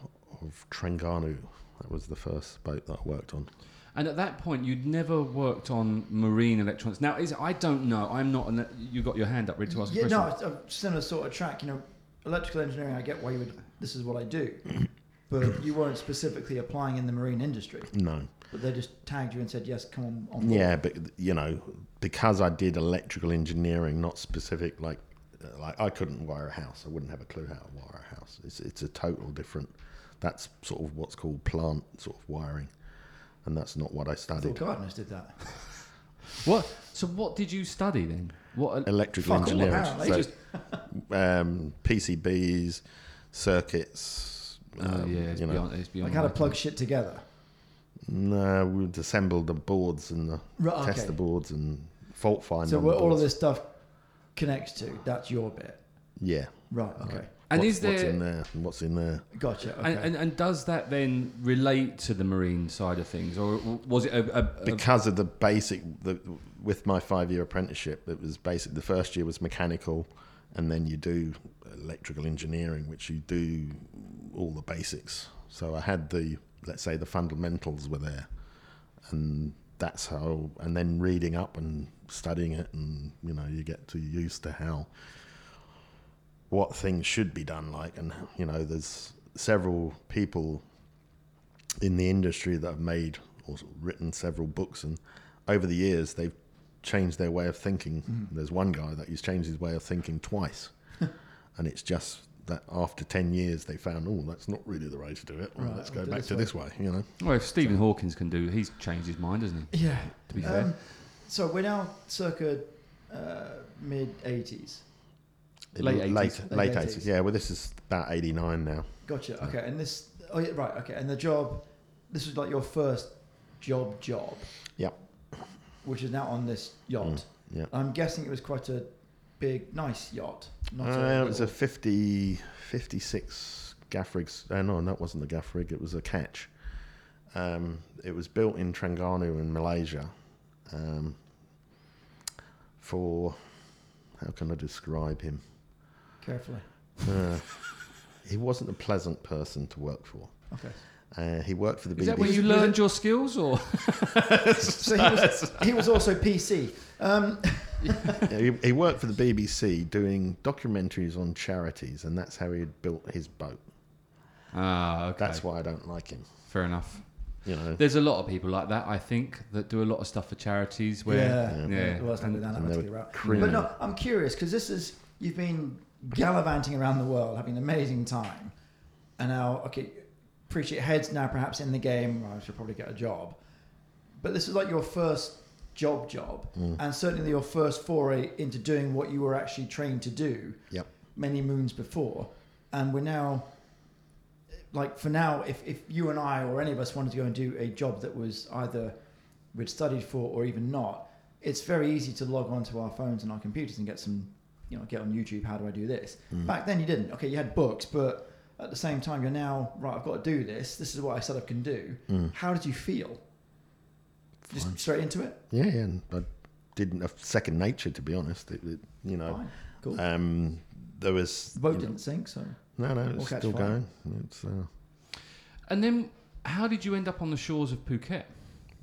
of Trengganu. That was the first boat that I worked on. And at that point, you'd never worked on marine electronics. Now, is I don't know. I'm not. An, you got your hand up, ready to ask a Yeah, question. no, it's a similar sort of track. You know, electrical engineering. I get why you would. This is what I do, but you weren't specifically applying in the marine industry. No. But they just tagged you and said, "Yes, come on." on. Yeah, but you know, because I did electrical engineering, not specific. Like, uh, like I couldn't wire a house. I wouldn't have a clue how to wire a house. It's it's a total different. That's sort of what's called plant sort of wiring, and that's not what I I thought studied. gardeners did that. What? So, what did you study then? What? Electrical Fuck all, engineering. apparently. So, um, PCBs, circuits. Uh, um, yeah, it's you know, beyond. It's beyond. Like how to my- plug shit together. No, we'd assemble the boards and the, Right. test Okay. the boards and fault find. So on what the all of boards. this stuff connects to, that's your bit. Yeah. Right. Okay. And What- is what's there- in there? and What's in there? Gotcha. Okay. And, and, and does that then relate to the marine side of things, or was it a, a, a Because of the basic, the, with my five-year apprenticeship, it was basic. The first year was mechanical, and then you do electrical engineering, which you do all the basics. So I had the, let's say, the fundamentals were there, and that's how. And then reading up and studying it, and you know, you get to used to how what things should be done like and you know there's several people in the industry that have made or written several books and over the years they've changed their way of thinking there's one guy that he's changed his way of thinking twice and it's just that after 10 years they found oh that's not really the way to do it well, Right, let's go back this to way." this way you know well, if Stephen Hawkins can do, he's changed his mind, hasn't he? yeah. To be fair. Um, so we're now circa uh, mid 80s. Late 80s. late, Late late 80s. 80s yeah well this is about 89 now Gotcha. Okay. And this. Oh yeah. Right. Okay. And the job. This was like your first job. Job. Yep. Which is now on this yacht. Mm, yeah I'm guessing it was quite a big, nice yacht. Not Uh, it was a little- 50, 56 gaff rigs. Uh, no, that wasn't the gaff rig. It was a ketch. Um, it was built in Terengganu in Malaysia. Um, for how can I describe him? Carefully. Uh, he wasn't a pleasant person to work for. Okay. Uh, he worked for the BBC. Is that where you learned your skills, or So he was, he was also PC. Um, Yeah, he, he worked for the BBC doing documentaries on charities, and that's how he had built his boat. ah, okay, That's why I don't like him. fair enough. You know, There's a lot of people like that, I think, that do a lot of stuff for charities. Where yeah. yeah. Well, that's And- that and they much were But no, I'm curious because this is you've been gallivanting around the world, having an amazing time, and now okay, appreciate heads now perhaps in the game. Well, I should probably get a job, but this is like your first job job, Mm. and certainly your first foray into doing what you were actually trained to do. Yep. Many moons before, and we're now. Like for now, if, if you and I or any of us wanted to go and do a job that was either we'd studied for or even not, it's very easy to log onto our phones and our computers and get some, you know, get on YouTube. How do I do this? Mm. Back then, you didn't. Okay, you had books, but at the same time, you're now right. I've got to do this. This is what I said I can do. Mm. How did you feel? Just straight into it. Yeah, yeah. And I didn't have second nature, to be honest. It, it, you know, Fine, cool. um, there was the boat didn't sink, so no, no, it's still fire. going. It's uh, And then, how did you end up on the shores of Phuket?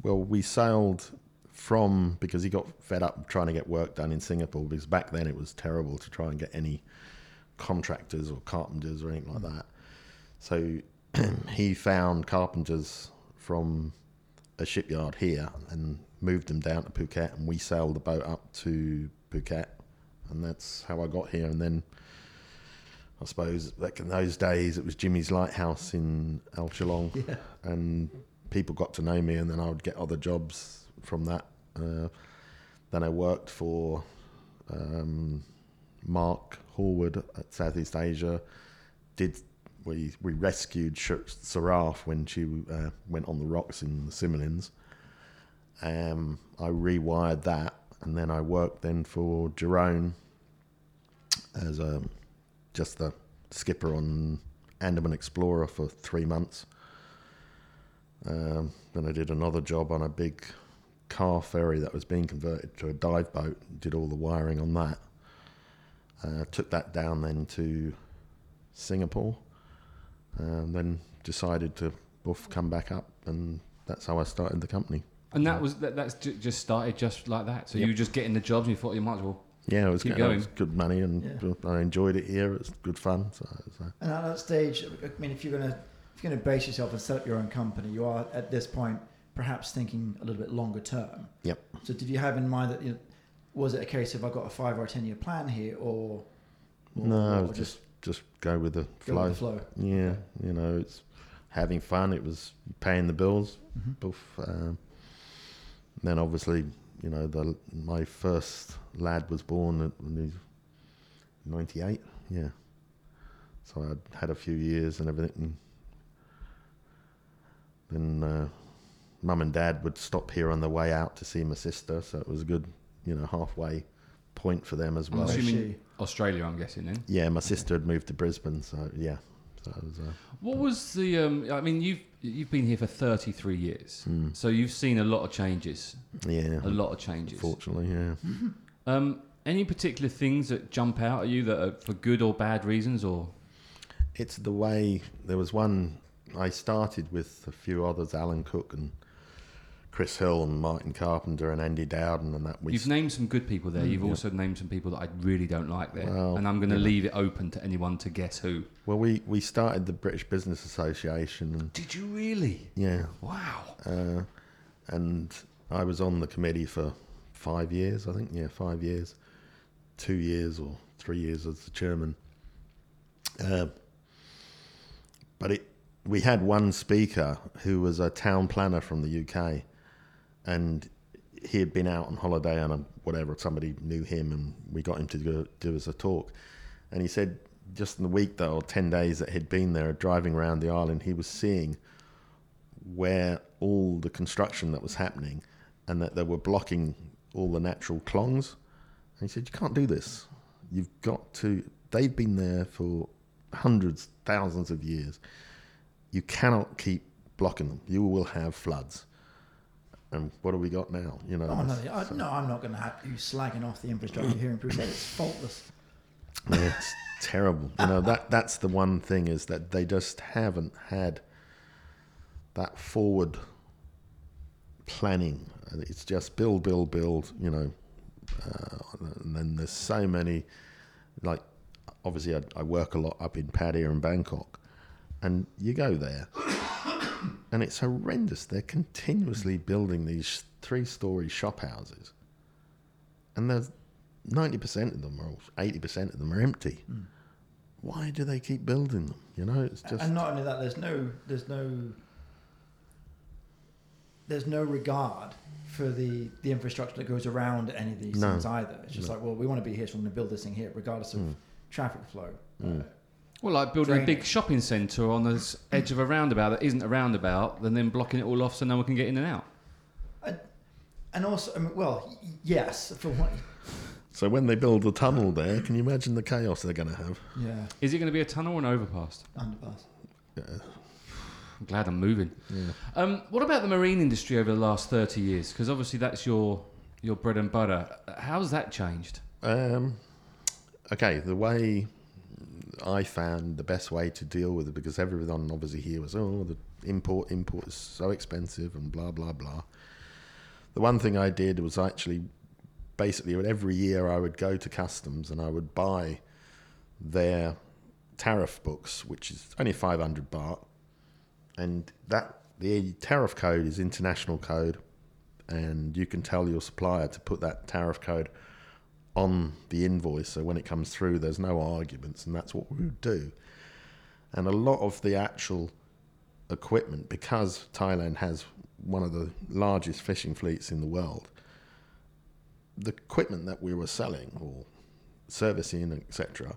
well, we sailed from because he got fed up trying to get work done in Singapore because back then it was terrible to try and get any contractors or carpenters or anything like that. So he found carpenters from a shipyard here and moved them down to Phuket, and we sailed the boat up to Phuket, and that's how I got here. And then I suppose back in those days it was Jimmy's Lighthouse in Ao Chalong, yeah. and people got to know me, and then I would get other jobs from that. Uh, then I worked for um, Mark Horwood at Southeast Asia, did we we rescued Saraf when she uh, went on the rocks in the Similans. Um, I rewired that, and then I worked then for Jerome as a just the skipper on Andaman Explorer for three months. Um, then I did another job on a big car ferry that was being converted to a dive boat. Did all the wiring on that. Uh, took that down then to Singapore, and then decided to boof come back up, and that's how I started the company. And that was that, that's ju- just started just like that. So Yep. you were just getting the jobs, and you thought you might as well. Yeah, it was, Keep good, it going. was good money, and Yeah. I enjoyed it here. It's good fun. So, so. And at that stage, I mean, if you're gonna if you're gonna base yourself and set up your own company, you are at this point perhaps thinking a little bit longer term. Yep. So did you have in mind that you know, was it a case of I've got a five or a ten year plan here, or, or No, or just just go with the go flow. with the flow? Yeah, you know, it's having fun. It was paying the bills. Mhm. Boof. Um, then obviously, you know, the my first lad was born at when he was ninety eight. Yeah, so I had a few years and everything. Then uh, mum and dad would stop here on the way out to see my sister, so it was a good, you know, halfway point for them as I'm well. Assuming? Australia, I'm guessing. Then Yeah, my sister had moved to Brisbane, so yeah. So was, uh, what was the? Um, I mean, you've you've been here for 33 years, mm, so you've seen a lot of changes. yeah, A lot of changes. Fortunately, yeah. Um, any particular things that jump out at you that are for good or bad reasons, or It's the way there was one. I started with a few others, Alan Cook and Chris Hill and Martin Carpenter and Andy Dowden, and that we. you've named some good people there. Mm, You've yeah. also named some people that I really don't like there, Well, and I'm going to yeah. leave it open to anyone to guess who. well, we we started the British Business Association, and Did you really? yeah, Wow. uh, and I was on the committee for five years, I think. Yeah, five years, two years or three years as the chairman. Uh, but it, we had one speaker who was a town planner from the UK, and he had been out on holiday on a um, whatever. Somebody knew him, and we got him to go, do us a talk. And he said, just in the week though, or ten days that he'd been there, driving around the island, he was seeing where all the construction that was happening, and that they were blocking all the natural klongs. And he said, you can't do this. You've got to. They've been there for hundreds, thousands of years. You cannot keep blocking them. You will have floods. And what do we got now? You know. Oh no, I, no, I'm not going to have you slagging off the infrastructure here in Bruce. It's faultless. Yeah, it's terrible. You know that that's the one thing is that they just haven't had that forward planning. It's just build, build, build. You know, uh, and then there's so many. Like, obviously, I, I work a lot up in Pattaya and Bangkok, and you go there, and it's horrendous. They're continuously building these three-story shop houses, and there's ninety percent of them or eighty percent of them are empty. Why do they keep building them? You know, it's just and not only that, there's no, there's no, there's no regard for the the infrastructure that goes around any of these No. things either. It's just No. like, well, we want to be here, so we're going to build this thing here, regardless of Mm. traffic flow. Mm. Uh, Well, like building a Drainage. big shopping centre on the edge of a roundabout that isn't a roundabout, and then blocking it all off so no one can get in and out. and also, I mean, well, y- yes, for one, so when they build the tunnel there, can you imagine the chaos they're going to have? yeah, Is it going to be a tunnel or an overpass? underpass. Yeah, I'm glad I'm moving. yeah. Um, what about the marine industry over the last 30 years? Because obviously that's your your bread and butter. How's that changed? Um, okay, the way I found the best way to deal with it because everyone obviously here was oh the import import is so expensive and blah blah blah. The one thing I did was actually basically every year I would go to customs and I would buy their tariff books, which is only five hundred baht, and that the tariff code is international code, and you can tell your supplier to put that tariff code on the invoice. So when it comes through, there's no arguments, and that's what we would do. And a lot of the actual equipment, because Thailand has one of the largest fishing fleets in the world, the equipment that we were selling or servicing, etc.,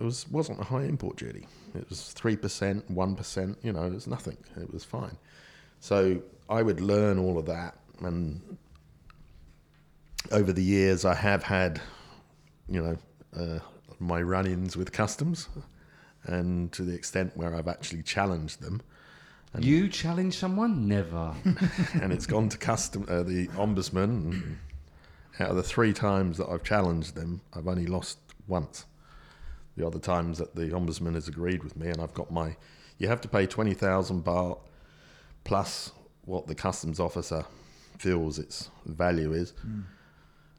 it was wasn't a high import duty. It was three percent, one percent. You know, it was nothing. It was fine. So I would learn all of that, and over the years, I have had, you know, uh, my run-ins with customs, and to the extent where I've actually challenged them, And- you challenge someone? Never. and it's gone to custom uh, the ombudsman. Out of the three times that I've challenged them, I've only lost once. The other times that the ombudsman has agreed with me, and I've got my, you have to pay twenty thousand baht plus what the customs officer feels its value is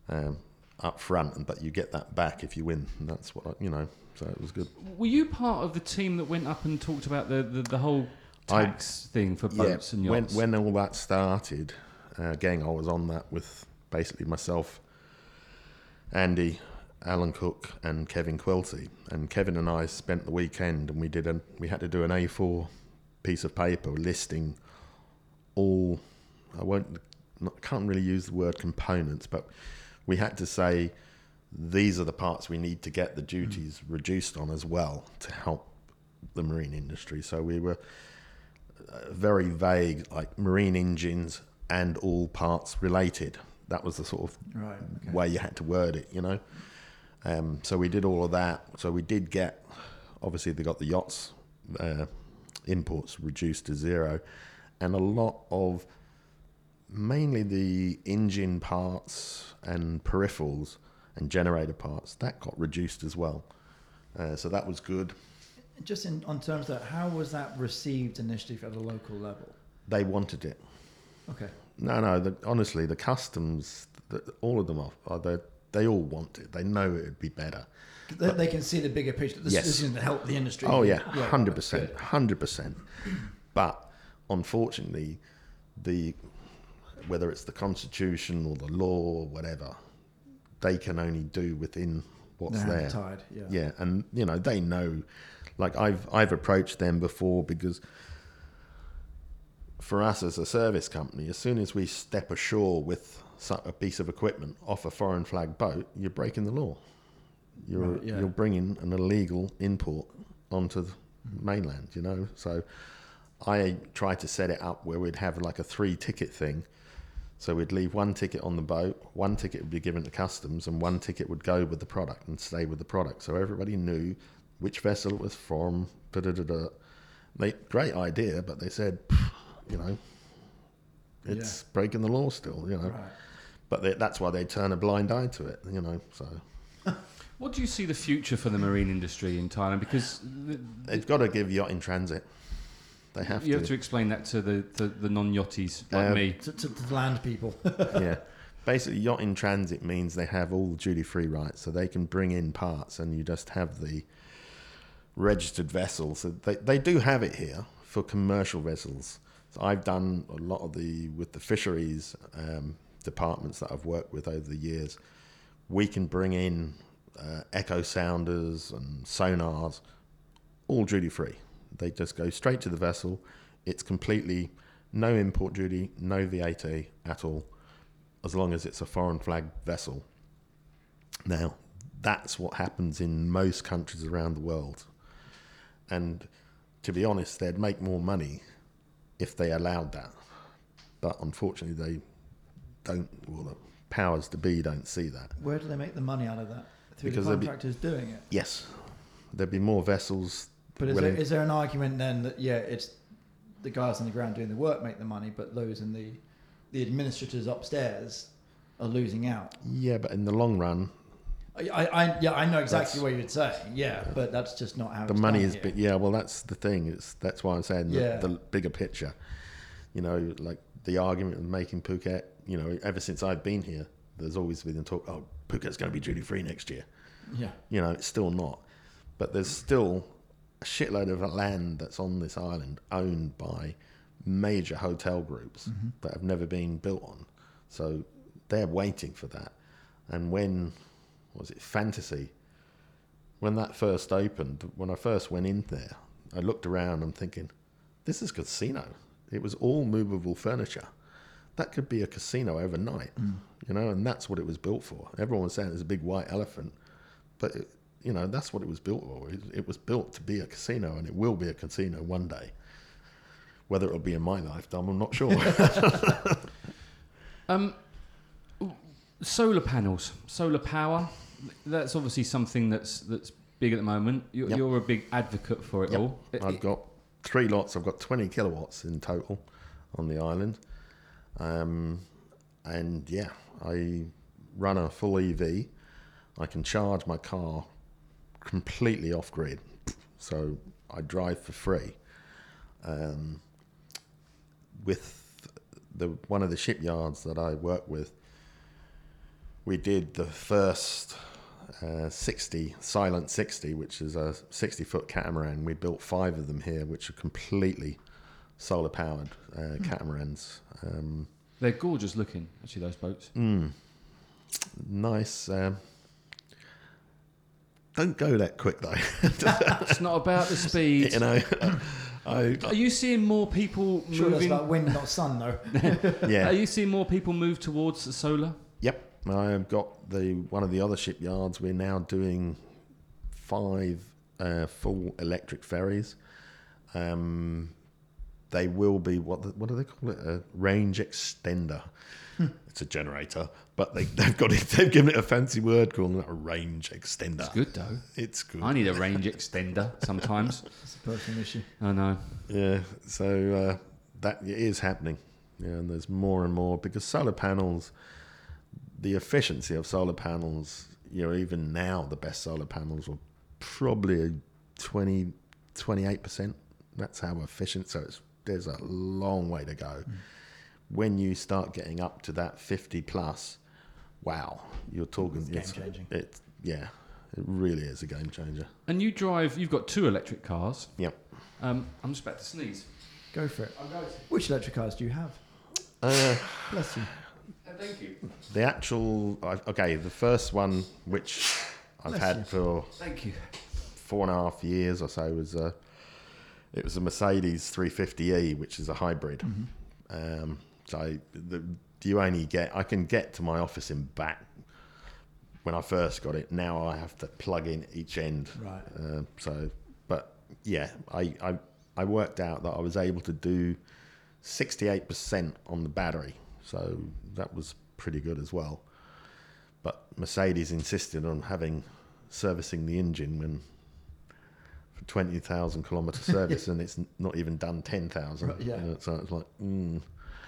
um, up front, and but you get that back if you win. And that's what I, you know. So it was good. Were you part of the team that went up and talked about the, the, the whole I- tax thing for boats and when yachts? when when all that started, uh, gang, I was on that with basically myself, Andy, Alan Cook, and Kevin Quilty. And Kevin and I spent the weekend, and we did a we had to do an A4 piece of paper listing all. I won't. Not, I can't really use the word components, but we had to say these are the parts we need to get the duties reduced on as well to help the marine industry. So we were uh, very vague, like marine engines and all parts related. That was the sort of Right. Okay. way you had to word it, you know. Um, so we did all of that. So we did get, obviously, they got the yachts uh, imports reduced to zero, and a lot of mainly the engine parts and peripherals and generator parts that got reduced as well. Uh, so that was good. Just in on terms of that, how was that received initially at a local level? They wanted it. Okay. No, no. The, honestly, the customs, the, all of them are, are they, they all want it. They know it would be better. They, they can see the bigger picture. This, Yes. this is going to help the industry. Oh yeah, hundred percent, hundred percent. But unfortunately, the whether it's the constitution or the law or whatever, they can only do within what's Their there. tied. Yeah. Yeah, and you know they know. Like I've I've approached them before because for us as a service company, as soon as we step ashore with a piece of equipment off a foreign flag boat, you're breaking the law. You're Right, yeah. you're bringing an illegal import onto the mainland. You know, so I tried to set it up where we'd have like a three ticket thing. So we'd leave one ticket on the boat, one ticket would be given to customs, and one ticket would go with the product and stay with the product. So everybody knew which vessel it was from. Da da da da. They great idea, but they said, you know, it's breaking the law still. You know, Right. but they, that's why they turn a blind eye to it. You know, so what do you see the future for the marine industry in Thailand? Because the, they've got to give yacht in transit. They have you to. have to explain that to the, the, the non-yachties like Um, me. To, to, to land people. yeah. Basically, yacht in transit means they have all duty free rights, so they can bring in parts, and you just have the registered vessels. So they they do have it here for commercial vessels. So I've done a lot of the with the fisheries um, departments that I've worked with over the years. We can bring in uh, echo sounders and sonars, all duty free. They just go straight to the vessel. It's completely no import duty, no VAT at all, as long as it's a foreign flag vessel. Now, that's what happens in most countries around the world. And to be honest, they'd make more money if they allowed that. But unfortunately, they don't, well, the powers to be don't see that. Where do they make the money out of that? Through Because the they'd be- contractors doing it. Yes, there'd be more vessels. But is there, there an argument then that yeah, it's the guys on the ground doing the work make the money, but those in the the administrators upstairs are losing out? yeah, but in the long run, I, I, yeah, I know exactly what you'd say. Yeah, but that's just not how the money is big. Yeah, well, that's the thing. It's that's why I'm saying the, Yeah. the bigger picture. You know, like the argument of making Phuket. You know, ever since I've been here, there's always been talk. Oh, Phuket's going to be duty free next year. Yeah, You know, it's still not. But there's still a shitload of land that's on this island owned by major hotel groups mm-hmm. that have never been built on. So they're waiting for that. And when was it Fantasy? When that first opened, when I first went in there, I looked around and thinking, this is casino. It was all movable furniture. That could be a casino overnight, mm. you know, and that's what it was built for. Everyone was saying it's a big white elephant, but it, you know that's what it was built for. It, was built to be a casino, and it will be a casino one day. Whether it'll be in my lifetime, I'm not sure. Um, solar panels, solar power. That's obviously something that's that's big at the moment. You're, Yep. you're a big advocate for it Yep. all. I've got three lots. I've got 20 kilowatts in total on the island. Um, and yeah, I run a full EV. I can charge my car completely off grid. So I drive for free. Um, with the one of the shipyards that I work with, we did the first uh, 60 Silent 60, which is a 60 foot catamaran. We built five of them here, which are completely solar powered uh, catamarans. Um, They're gorgeous looking, actually. Those boats. mm, nice. Um, don't go that quick though. it's not about the speed. you know, I, Are you seeing more people Sure, that's moving? about wind, not sun, though. yeah. Are you seeing more people move towards the solar? Yep, I've got the one of the other shipyards. We're now doing five uh, full electric ferries. Um, they will be what the, what do they call it? A range extender. it's a generator, but they, they've got it. They've given it a fancy word, calling it a range extender. It's good though. It's good. I need a range extender sometimes. It's a personal issue. I know. Yeah, so uh, that it is happening. Yeah, and there's more and more because solar panels, the efficiency of solar panels, you know, even now the best solar panels are probably 20, 28%. That's how efficient. So it's, there's a long way to go. When you start getting up to that 50 plus, wow, you're talking. It's game-changing. It, yeah, it really is a game changer. And you drive. You've got two electric cars. Yep. Um, I'm just about to sneeze. Go for it. Which electric cars do you have? Uh, Bless you. thank you. The actual okay, the first one which I've Bless had you. for Thank you. four and a half years or so was a it was a Mercedes 350e, which is a hybrid. Mm-hmm. Um, so the, you only get I can get to my office in back. When I first got it, now I have to plug in each end. Right. Uh, so, but yeah, I, I I worked out that I was able to do 68% on the battery, so that was pretty good as well. But Mercedes insisted on having servicing the engine when for 20,000 kilometer service, and it's not even done 10,000. Right, yeah. so it's like, mm.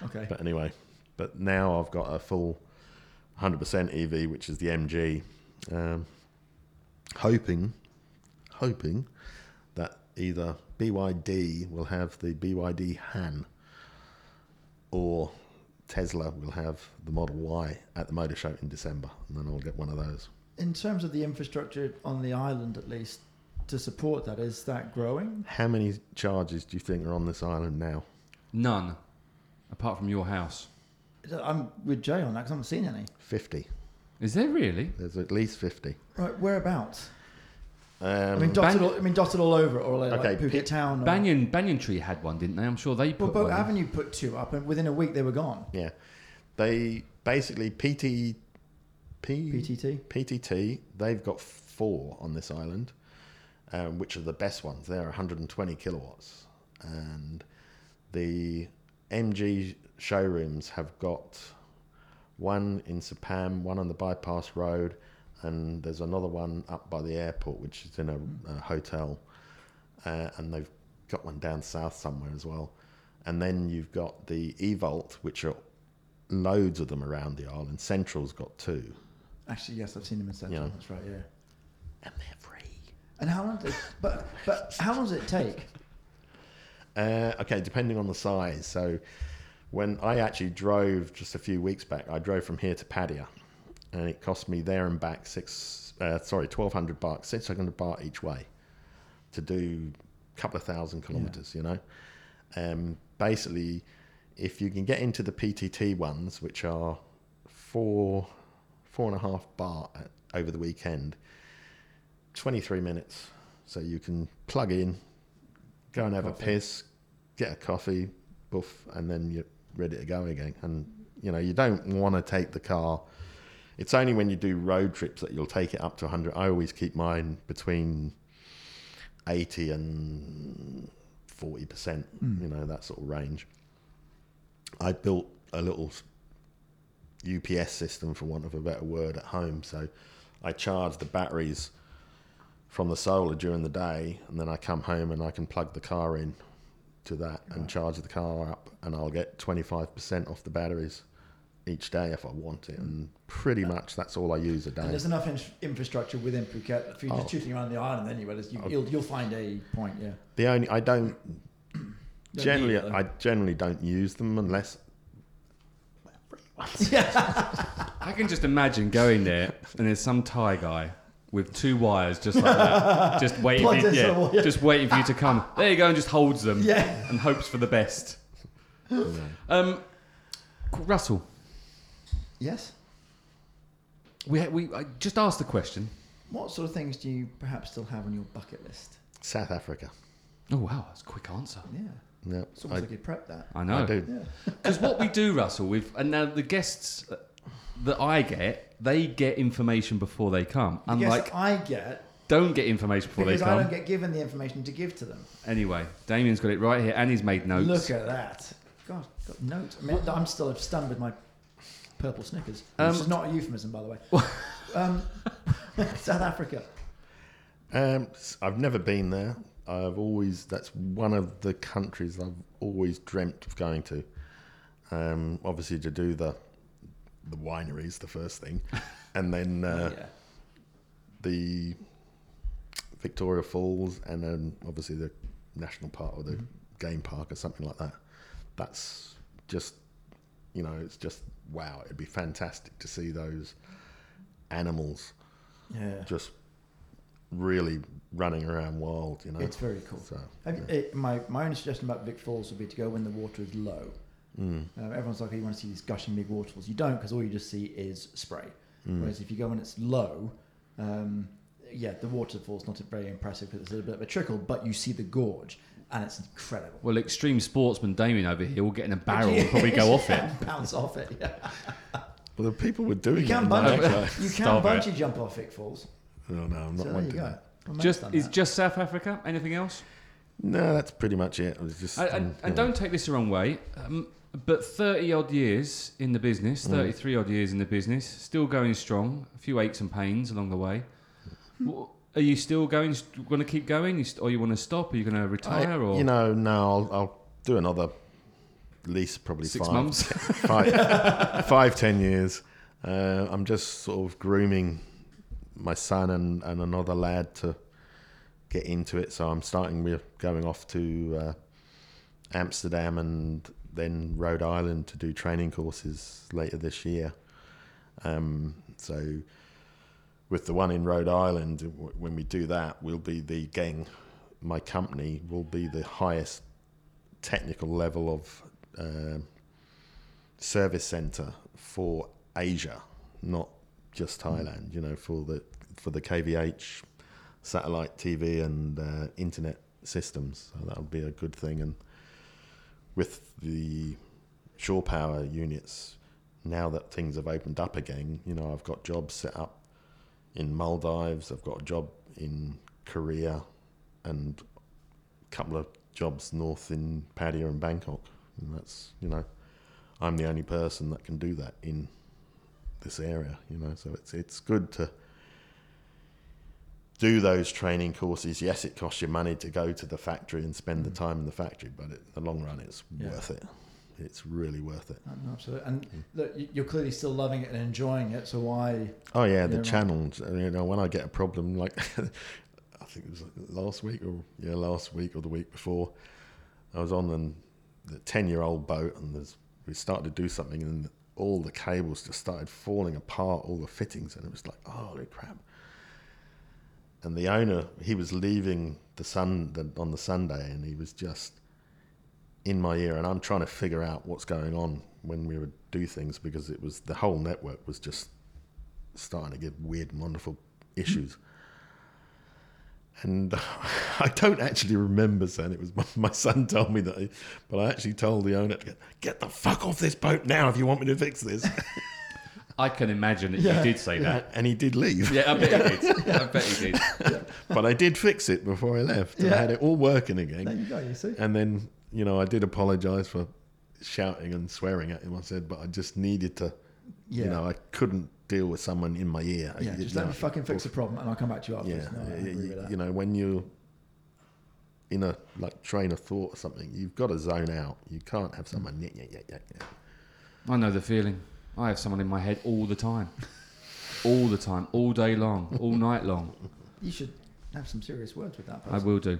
Okay. But anyway, but now I've got a full 100% EV, which is the MG. Um, hoping, hoping that either BYD will have the BYD Han or Tesla will have the Model Y at the motor show in December, and then I'll get one of those. In terms of the infrastructure on the island, at least, to support that, is that growing? How many charges do you think are on this island now? None, apart from your house. I'm with Jay on that because I haven't seen any. 50. Is there really? There's at least 50. Right, whereabouts? Um, I mean, dotted. Bang- all, I mean, dotted all over, it, or like, Okay, like Phuket Pit- Town. Or, Banyan Banyan Tree had one, didn't they? I'm sure they well, put Boat one. Avenue put two up, and within a week they were gone. Yeah, they basically PT, P, PTT. PTT. They've got four on this island, um, which are the best ones. They're 120 kilowatts, and the MG showrooms have got one in Sapam, one on the bypass road, and there's another one up by the airport, which is in a, a hotel, uh, and they've got one down south somewhere as well. And then you've got the Evolt, which are loads of them around the island. Central's got two, Actually, yes, I've seen them in Central. Yeah. That's right. Yeah. and they're. And how long? Does, but but how long does it take? Uh, okay, depending on the size. So when I actually drove just a few weeks back, I drove from here to Pattaya, and it cost me there and back six, uh, sorry, twelve hundred bucks, six hundred baht each way, to do a couple of thousand kilometers. You know, um, basically, if you can get into the PTT ones, which are four, four and a half baht over the weekend, twenty three minutes. So you can plug in, go and have Coffee. a piss, get a coffee, boof, and then you're ready to go again. And you know, you don't want to take the car It's only when you do road trips that you'll take it up to 100. I always keep mine between 80 and 40 percent. Mm. You know that sort of range. I built a little UPS system, for want of a better word, at home. So I charge the batteries from the solar during the day, and then I come home and I can plug the car in to that and Right. charge the car up, and I'll get 25% off the batteries each day if I want it. And pretty uh, much that's all I use a And day. there's enough in- infrastructure within Phuket if you Oh. just shooting around the island anyway. You, Oh. you'll, you'll find a point, yeah. The only I don't Don't generally need it, though. I generally don't use them unless I can just imagine going there and there's some Thai guy with two wires just like that, just waiting, for Plugged you, into the yeah, wall, yeah. just waiting for you to come. There you go, and just holds them Yeah. and hopes for the best. Um, Russell, Yes. we we I just asked the question. What sort of things do you perhaps still have on your bucket list? South Africa. Oh wow, that's a quick answer. Yeah. No, It's I, almost like you prepped that. I know. I do. Yeah. Because what we do, Russell, we've and now the guests that I get, they get information before they come. The guess Unlike I get don't get information before because they come. Because I don't get given the information to give to them. Anyway, Damien's got it right here, and he's made notes. Look at that. God, got notes. I mean, I'm still stunned with my purple Snickers, Um, which is not a euphemism, by the way. um, South Africa. Um, s- I've never been there. I've always that's one of the countries I've always dreamt of going to. Um, obviously to do the the wineries, the first thing, and then uh, yeah. the Victoria Falls, and then obviously the national park or the game park or something like that. That's just, you know, it's just wow. It'd be fantastic to see those animals Yeah. just really running around wild. You know, It's very cool. So, you, eh, my, my only suggestion about Vic Falls would be to go when the water is low. Mm, Uh, everyone's like, oh, you want to see these gushing big waterfalls. You don't, because all you just see is spray. mm. Whereas if you go when it's low, um, yeah, the waterfall's not very impressive because it's a bit of a trickle, but you see the gorge, and it's incredible. Well, extreme sportsman Damien over here will get in a barrel and probably go off it. Bounce off it. Yeah. Well, the people were doing You can that. in bungee, America. you can Stop it. bungee jump off Vic Falls. Oh no, I'm not so there one you to go. that. My Just is that. just South Africa. Anything else? No, that's pretty much it. I was just And, um, and, and know. don't take this the wrong way, um, but thirty odd years in the business, Mm. thirty-three odd years in the business, still going strong. A few aches and pains along the way. W- Are you still going? Going to keep going, you st- or you want to stop? Are you going to retire? or you know, no, I'll, I'll do another at least probably six five, months? five, five, ten years. Uh, I'm just sort of grooming my son and, and another lad to get into it. So I'm starting. We're going off to uh, Amsterdam and then Rhode Island to do training courses later this year. Um, so with the one in Rhode Island, when we do that, we'll be the gang. My company will be the highest technical level of um service center for Asia, not just Thailand. You know, for the for the KVH satellite TV and uh, internet systems. So that would be a good thing. And with the shore power units, now that things have opened up again, you know, I've got jobs set up in Maldives. I've got a job in Korea, and a couple of jobs north in Pattaya and Bangkok. And that's you know, I'm the only person that can do that in this area. You know, so it's it's good to do those training courses. Yes, it costs you money to go to the factory and spend the time in the factory, but it, in the long run, it's Yeah. worth it. It's really worth it. Absolutely. And look, you're clearly still loving it and enjoying it. So why? Oh yeah, the right. channels. uh, You know, when I get a problem, like I think it was last week or yeah, last week or the week before, I was on the ten-year-old boat, and there's, we started to do something, and all the cables just started falling apart, all the fittings, and it was like, holy crap! And the owner, he was leaving the sun the, on the Sunday, and he was just in my ear, and I'm trying to figure out what's going on when we would do things because it was the whole network was just starting to get weird and wonderful issues. And I don't actually remember saying it was my, son told me that, he, but I actually told the owner get, get the fuck off this boat now if you want me to fix this. I can imagine that Yeah, you did say that. and he did leave. Yeah, I bet he did. I bet he did. But I did fix it before I left. I Yeah. had it all working again. There you go. You see. And then, you know, I did apologise for shouting and swearing at him. I said, but I just needed to, Yeah. you know, I couldn't deal with someone in my ear. Yeah, You just let know, me fucking fix the problem, and I'll come back to you Yeah, afterwards. No, I you, agree with that. you know, when you're in a like train of thought or something, you've got to zone out. You can't have someone. Yeah, yeah, yeah, yeah, yeah. I know the feeling. I have someone in my head all the time. All the time, all day long, all night long. You should have some serious words with that person. I will do.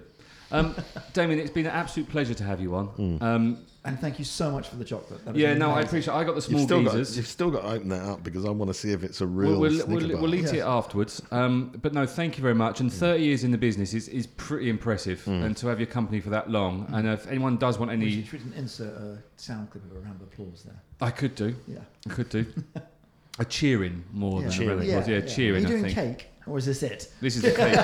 Um, Damien, it's been an absolute pleasure to have you on. Mm. Um, And thank you so much for the chocolate. That was yeah, no, I amazing. appreciate. I got the small You've still, got, you've still got to open that up because I want to see if it's a real We'll, we'll, Snicker we'll, we'll eat Yes. it afterwards. Um, but no, thank you very much. And 30 years in the business is, is pretty impressive. And to have your company for that long. And if anyone does want any, should, we should insert a sound clip of a round of applause there. I could do. Yeah. I could do. a cheering more yeah. than a round of applause. Yeah, cheering, Are you I doing think. cake, or is this it? This is the cake.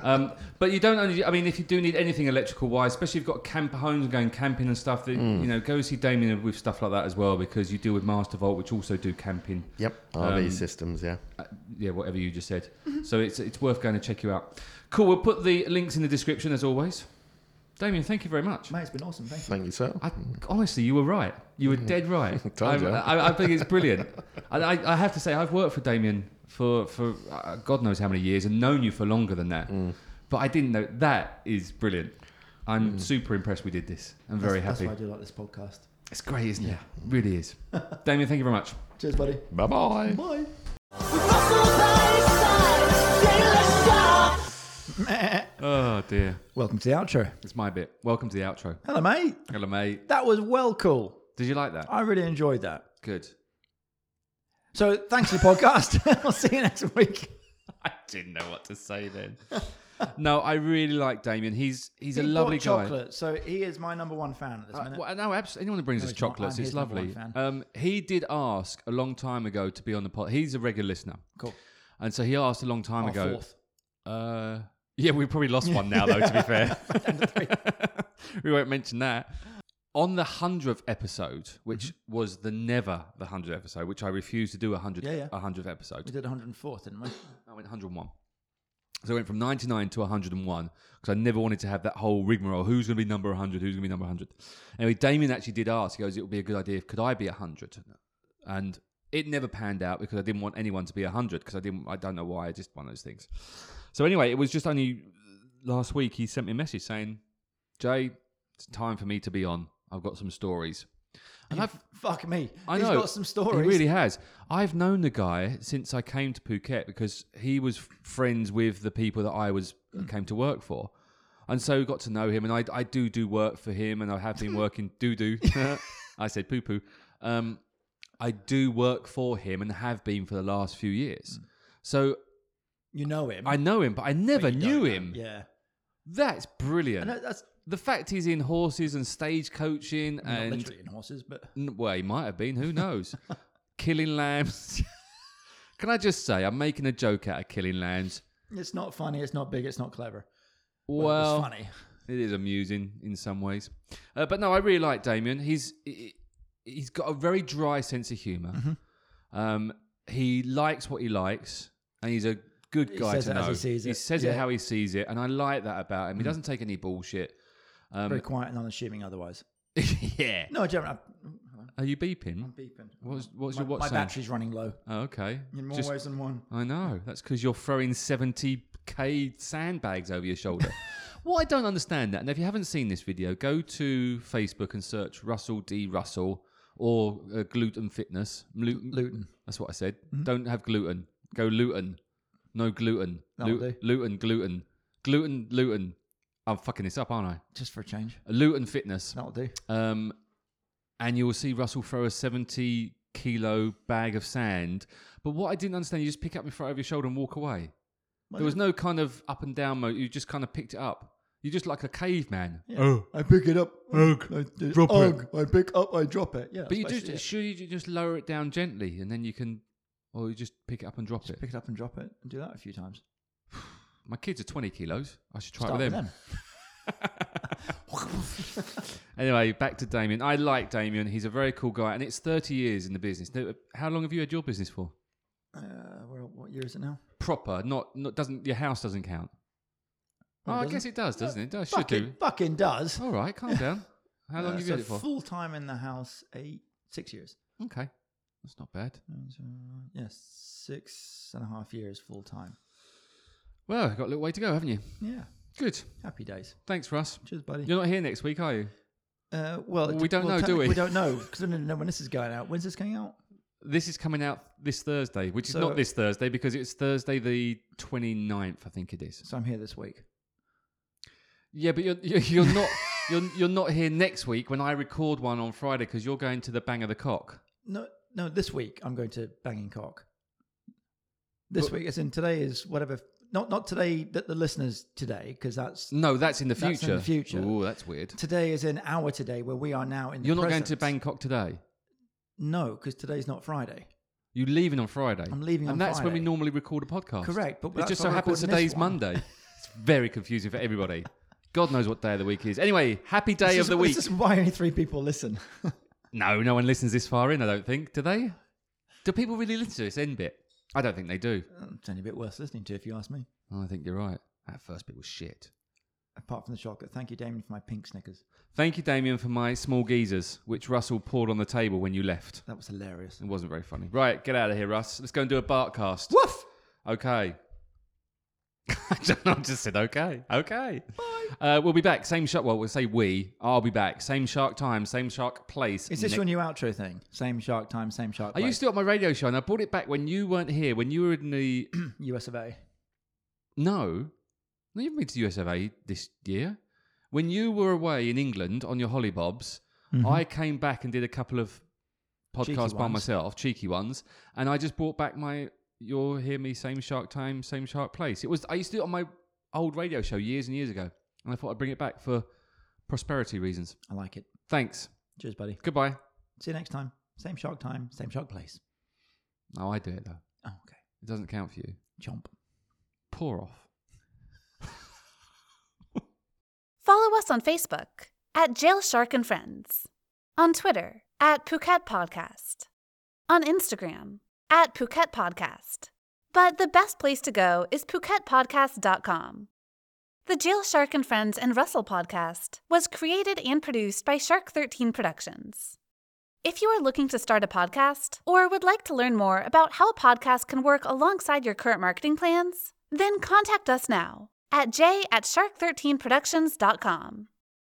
um, but you don't only. I mean, if you do need anything electrical wise, especially if you've got camper homes and going camping and stuff, that, Mm. you know, go see Damien with stuff like that as well because you deal with Mastervolt, which also do camping. Yep, RV Um, systems, yeah. Uh, yeah, whatever you just said. So it's it's worth going to check you out. Cool. We'll put the links in the description as always. Damien, thank you very much. Mate, it's been awesome. Thank you. Thank you, sir. I, honestly, you were right. You were dead right. Told I, ya. I, I think it's brilliant. I, I have to say, I've worked for Damien for, for uh, God knows how many years and known you for longer than that. Mm. But I didn't know that is brilliant. I'm Mm. super impressed we did this. I'm very that's, happy. That's why I do like this podcast. It's great, isn't it? Yeah. It really is. Damien, thank you very much. Cheers, buddy. Bye bye. Bye. Oh dear, Welcome to the outro. it's my bit. Welcome to the outro. Hello, mate. Hello, mate. That was well cool. Did you like that? I really enjoyed that. Good. So thanks for the podcast. I'll see you next week. I didn't know what to say then. no, I really like Damien. He's he's a He lovely guy. chocolate, so he is my number one fan at this Uh, minute. well, no, absolutely. Anyone who brings No, us he's not. chocolates, I'm his number lovely. one fan. Um, he did ask a long time ago to be on the pod. He's a regular listener, Cool. and so he asked a long time Our ago. fourth. Uh, yeah, we probably lost one now, though. To be fair, we won't mention that. On the hundredth episode, which Mm-hmm. was the never the hundredth episode, which I refused to do a hundred Yeah, yeah. a hundredth episode. We did 104th, didn't we? I went 101. So I went from 99 to 101 because I never wanted to have that whole rigmarole. Who's going to be number 100? Who's going to be number 100? Anyway, Damien actually did ask. He goes, "It would be a good idea. if Could I be 100?" And it never panned out because I didn't want anyone to be 100 because I didn't. I don't know why. I just one of those things. So anyway, it was just only last week he sent me a message saying, "Jay, it's time for me to be on. I've got some stories." And I've Fuck me. I He's know. got some stories. he really has. I've known the guy since I came to Phuket because he was f- friends with the people that I was came to work for, and so got to know him. And I, I do do work for him, and I have been working do do. I said poo poo. Um, I do work for him and have been for the last few years. So You know him. I know him, but I never you knew know. him. Yeah. That's brilliant. know that's The fact he's in horses and stage coaching I mean, not and literally in horses, but N- Well, he might have been. Who knows? killing lambs. Can I just say, I'm making a joke out of killing lambs. it's not funny. It's not big. It's not clever. Well, it's funny. it is amusing in some ways. Uh, but no, I really like Damien. He's he- he's got a very dry sense of humor. Mm-hmm. Um, he likes what he likes, and he's a good He guy says to it as know. he sees it. says Yeah. Mm. it how he sees it, and I like that about him. He doesn't take any bullshit. Um, Very quiet and unassuming. Otherwise, yeah. no, I don't. I'm, Are you beeping? I'm beeping. What's, what's my, your watch my saying? battery's running low Oh, okay. in more Just- ways than one. I know. That's because you're throwing 70k sandbags over your shoulder. what I don't understand that, and if you haven't seen this video, go to Facebook and search Russell D. Russell or uh, Gluten Fitness. Luton. Luton. That's what I said. Mm-hmm. Don't have gluten. Go Luton. No gluten. That'll Lu- do. Luton, gluten. Gluten, Luton. I'm fucking this up, aren't I? Just for a change. Luton Fitness. That'll do. Um, and you will see Russell throw a 70 kilo bag of sand. But what I didn't understand, you just pick up and throw it over your shoulder and walk away. Well, there was no kind of up and down mode. You just kind of picked it up. You're just like a caveman. Yeah. Oh, I pick it up. Ugh. I, Drop it. ugh. I pick up. I drop it. Yeah. but you just basically it. sure you just lower it down gently, and then you can, or you just pick it up and drop Just it. pick it up and drop it and do that a few times. My kids are 20 kilos. I should try Start it with with them. them. anyway, back to Damien. I like Damien. He's a very cool guy, and it's 30 years in the business. Now, How long have you had your business for? Uh, where, what year is it now? Proper, not not doesn't your house doesn't count. Oh, Oh, I guess it does, doesn't it? It does, should Fucking, do. fucking does. All right, calm down. How long Uh, have you so had it for? Full time in the house, eight, six years. Okay, that's not bad. Uh, Yes, six and a half years full time. Well, you've got a little way to go, haven't you? Yeah, Good. happy days. Thanks, Russ. Cheers, buddy. You're not here next week, are you? Uh, well, it- We don't know, do technically we? We don't know because we don't know when this is going out. When's this going out? This is coming out this Thursday, which is So- not this Thursday because it's Thursday the 29th, I think it is. So I'm here this week. Yeah, but you're you're, you're not you're you're not here next week when I record one on Friday because you're going to the Bang of the Cock. No, no, this week I'm going to Banging Cock. This But- week, as in today is whatever. Not not today that the listeners today because that's No, that's in the That's in future. the future. Oh, that's weird. today is in our today where we are now in. You're not going to. Bangkok today. No, because today's not Friday. You're leaving on Friday. I'm leaving and that's when we normally record a podcast. Correct, but It just so happens today's. Monday. It's very confusing for everybody. God knows what day of the week is. Anyway, happy day This of is- the week. This is why only three people listen. No, no one listens this far in. I don't think. Do they? Do people really listen to this end bit? I don't think they do. it's only a bit worth listening to if you ask me. I think you're right. That first bit was shit. Apart from the chocolate, thank you, Damien, for my pink Snickers. Thank you, Damien, for my small geezers, which Russell poured on the table when you left. That was hilarious. It wasn't very funny. Right, get out of here, Russ. Let's go and do a Bartcast. Woof! Okay. I just said okay. Okay. Uh, we'll be back. Same shark. Well, we'll say we. I'll be back. Same shark time. Same shark place. Is this your new outro thing? Same shark time, same shark. I used to do it on my radio show, and I brought it back when you weren't here. When you were in the US of A. no, no, you've been to US of A this year. When you were away in England on your hollybobs, I came back and did a couple of podcasts Mm-hmm. By ones. myself, cheeky ones, and I just brought back my "You'll Hear Me" same shark time, same shark place. It was I used to do it on my old radio show years and years ago, and I thought I'd bring it back for prosperity reasons. I like it. Thanks. Cheers, buddy. Goodbye. See you next time. Same shark time, same shark place. Oh, I do it though. Oh, okay. It doesn't count for you. Chomp. Pour off. Follow us on Facebook at Jay Shark and Friends, on Twitter at Phuket Podcast, on Instagram at Phuket Podcast. But the best place to go is PhuketPodcast.com. The Jay Shark and Friends and Russell podcast was created and produced by Shark 13 Productions. If you are looking to start a podcast or would like to learn more about how a podcast can work alongside your current marketing plans, then contact us now at j at shark13productions.com.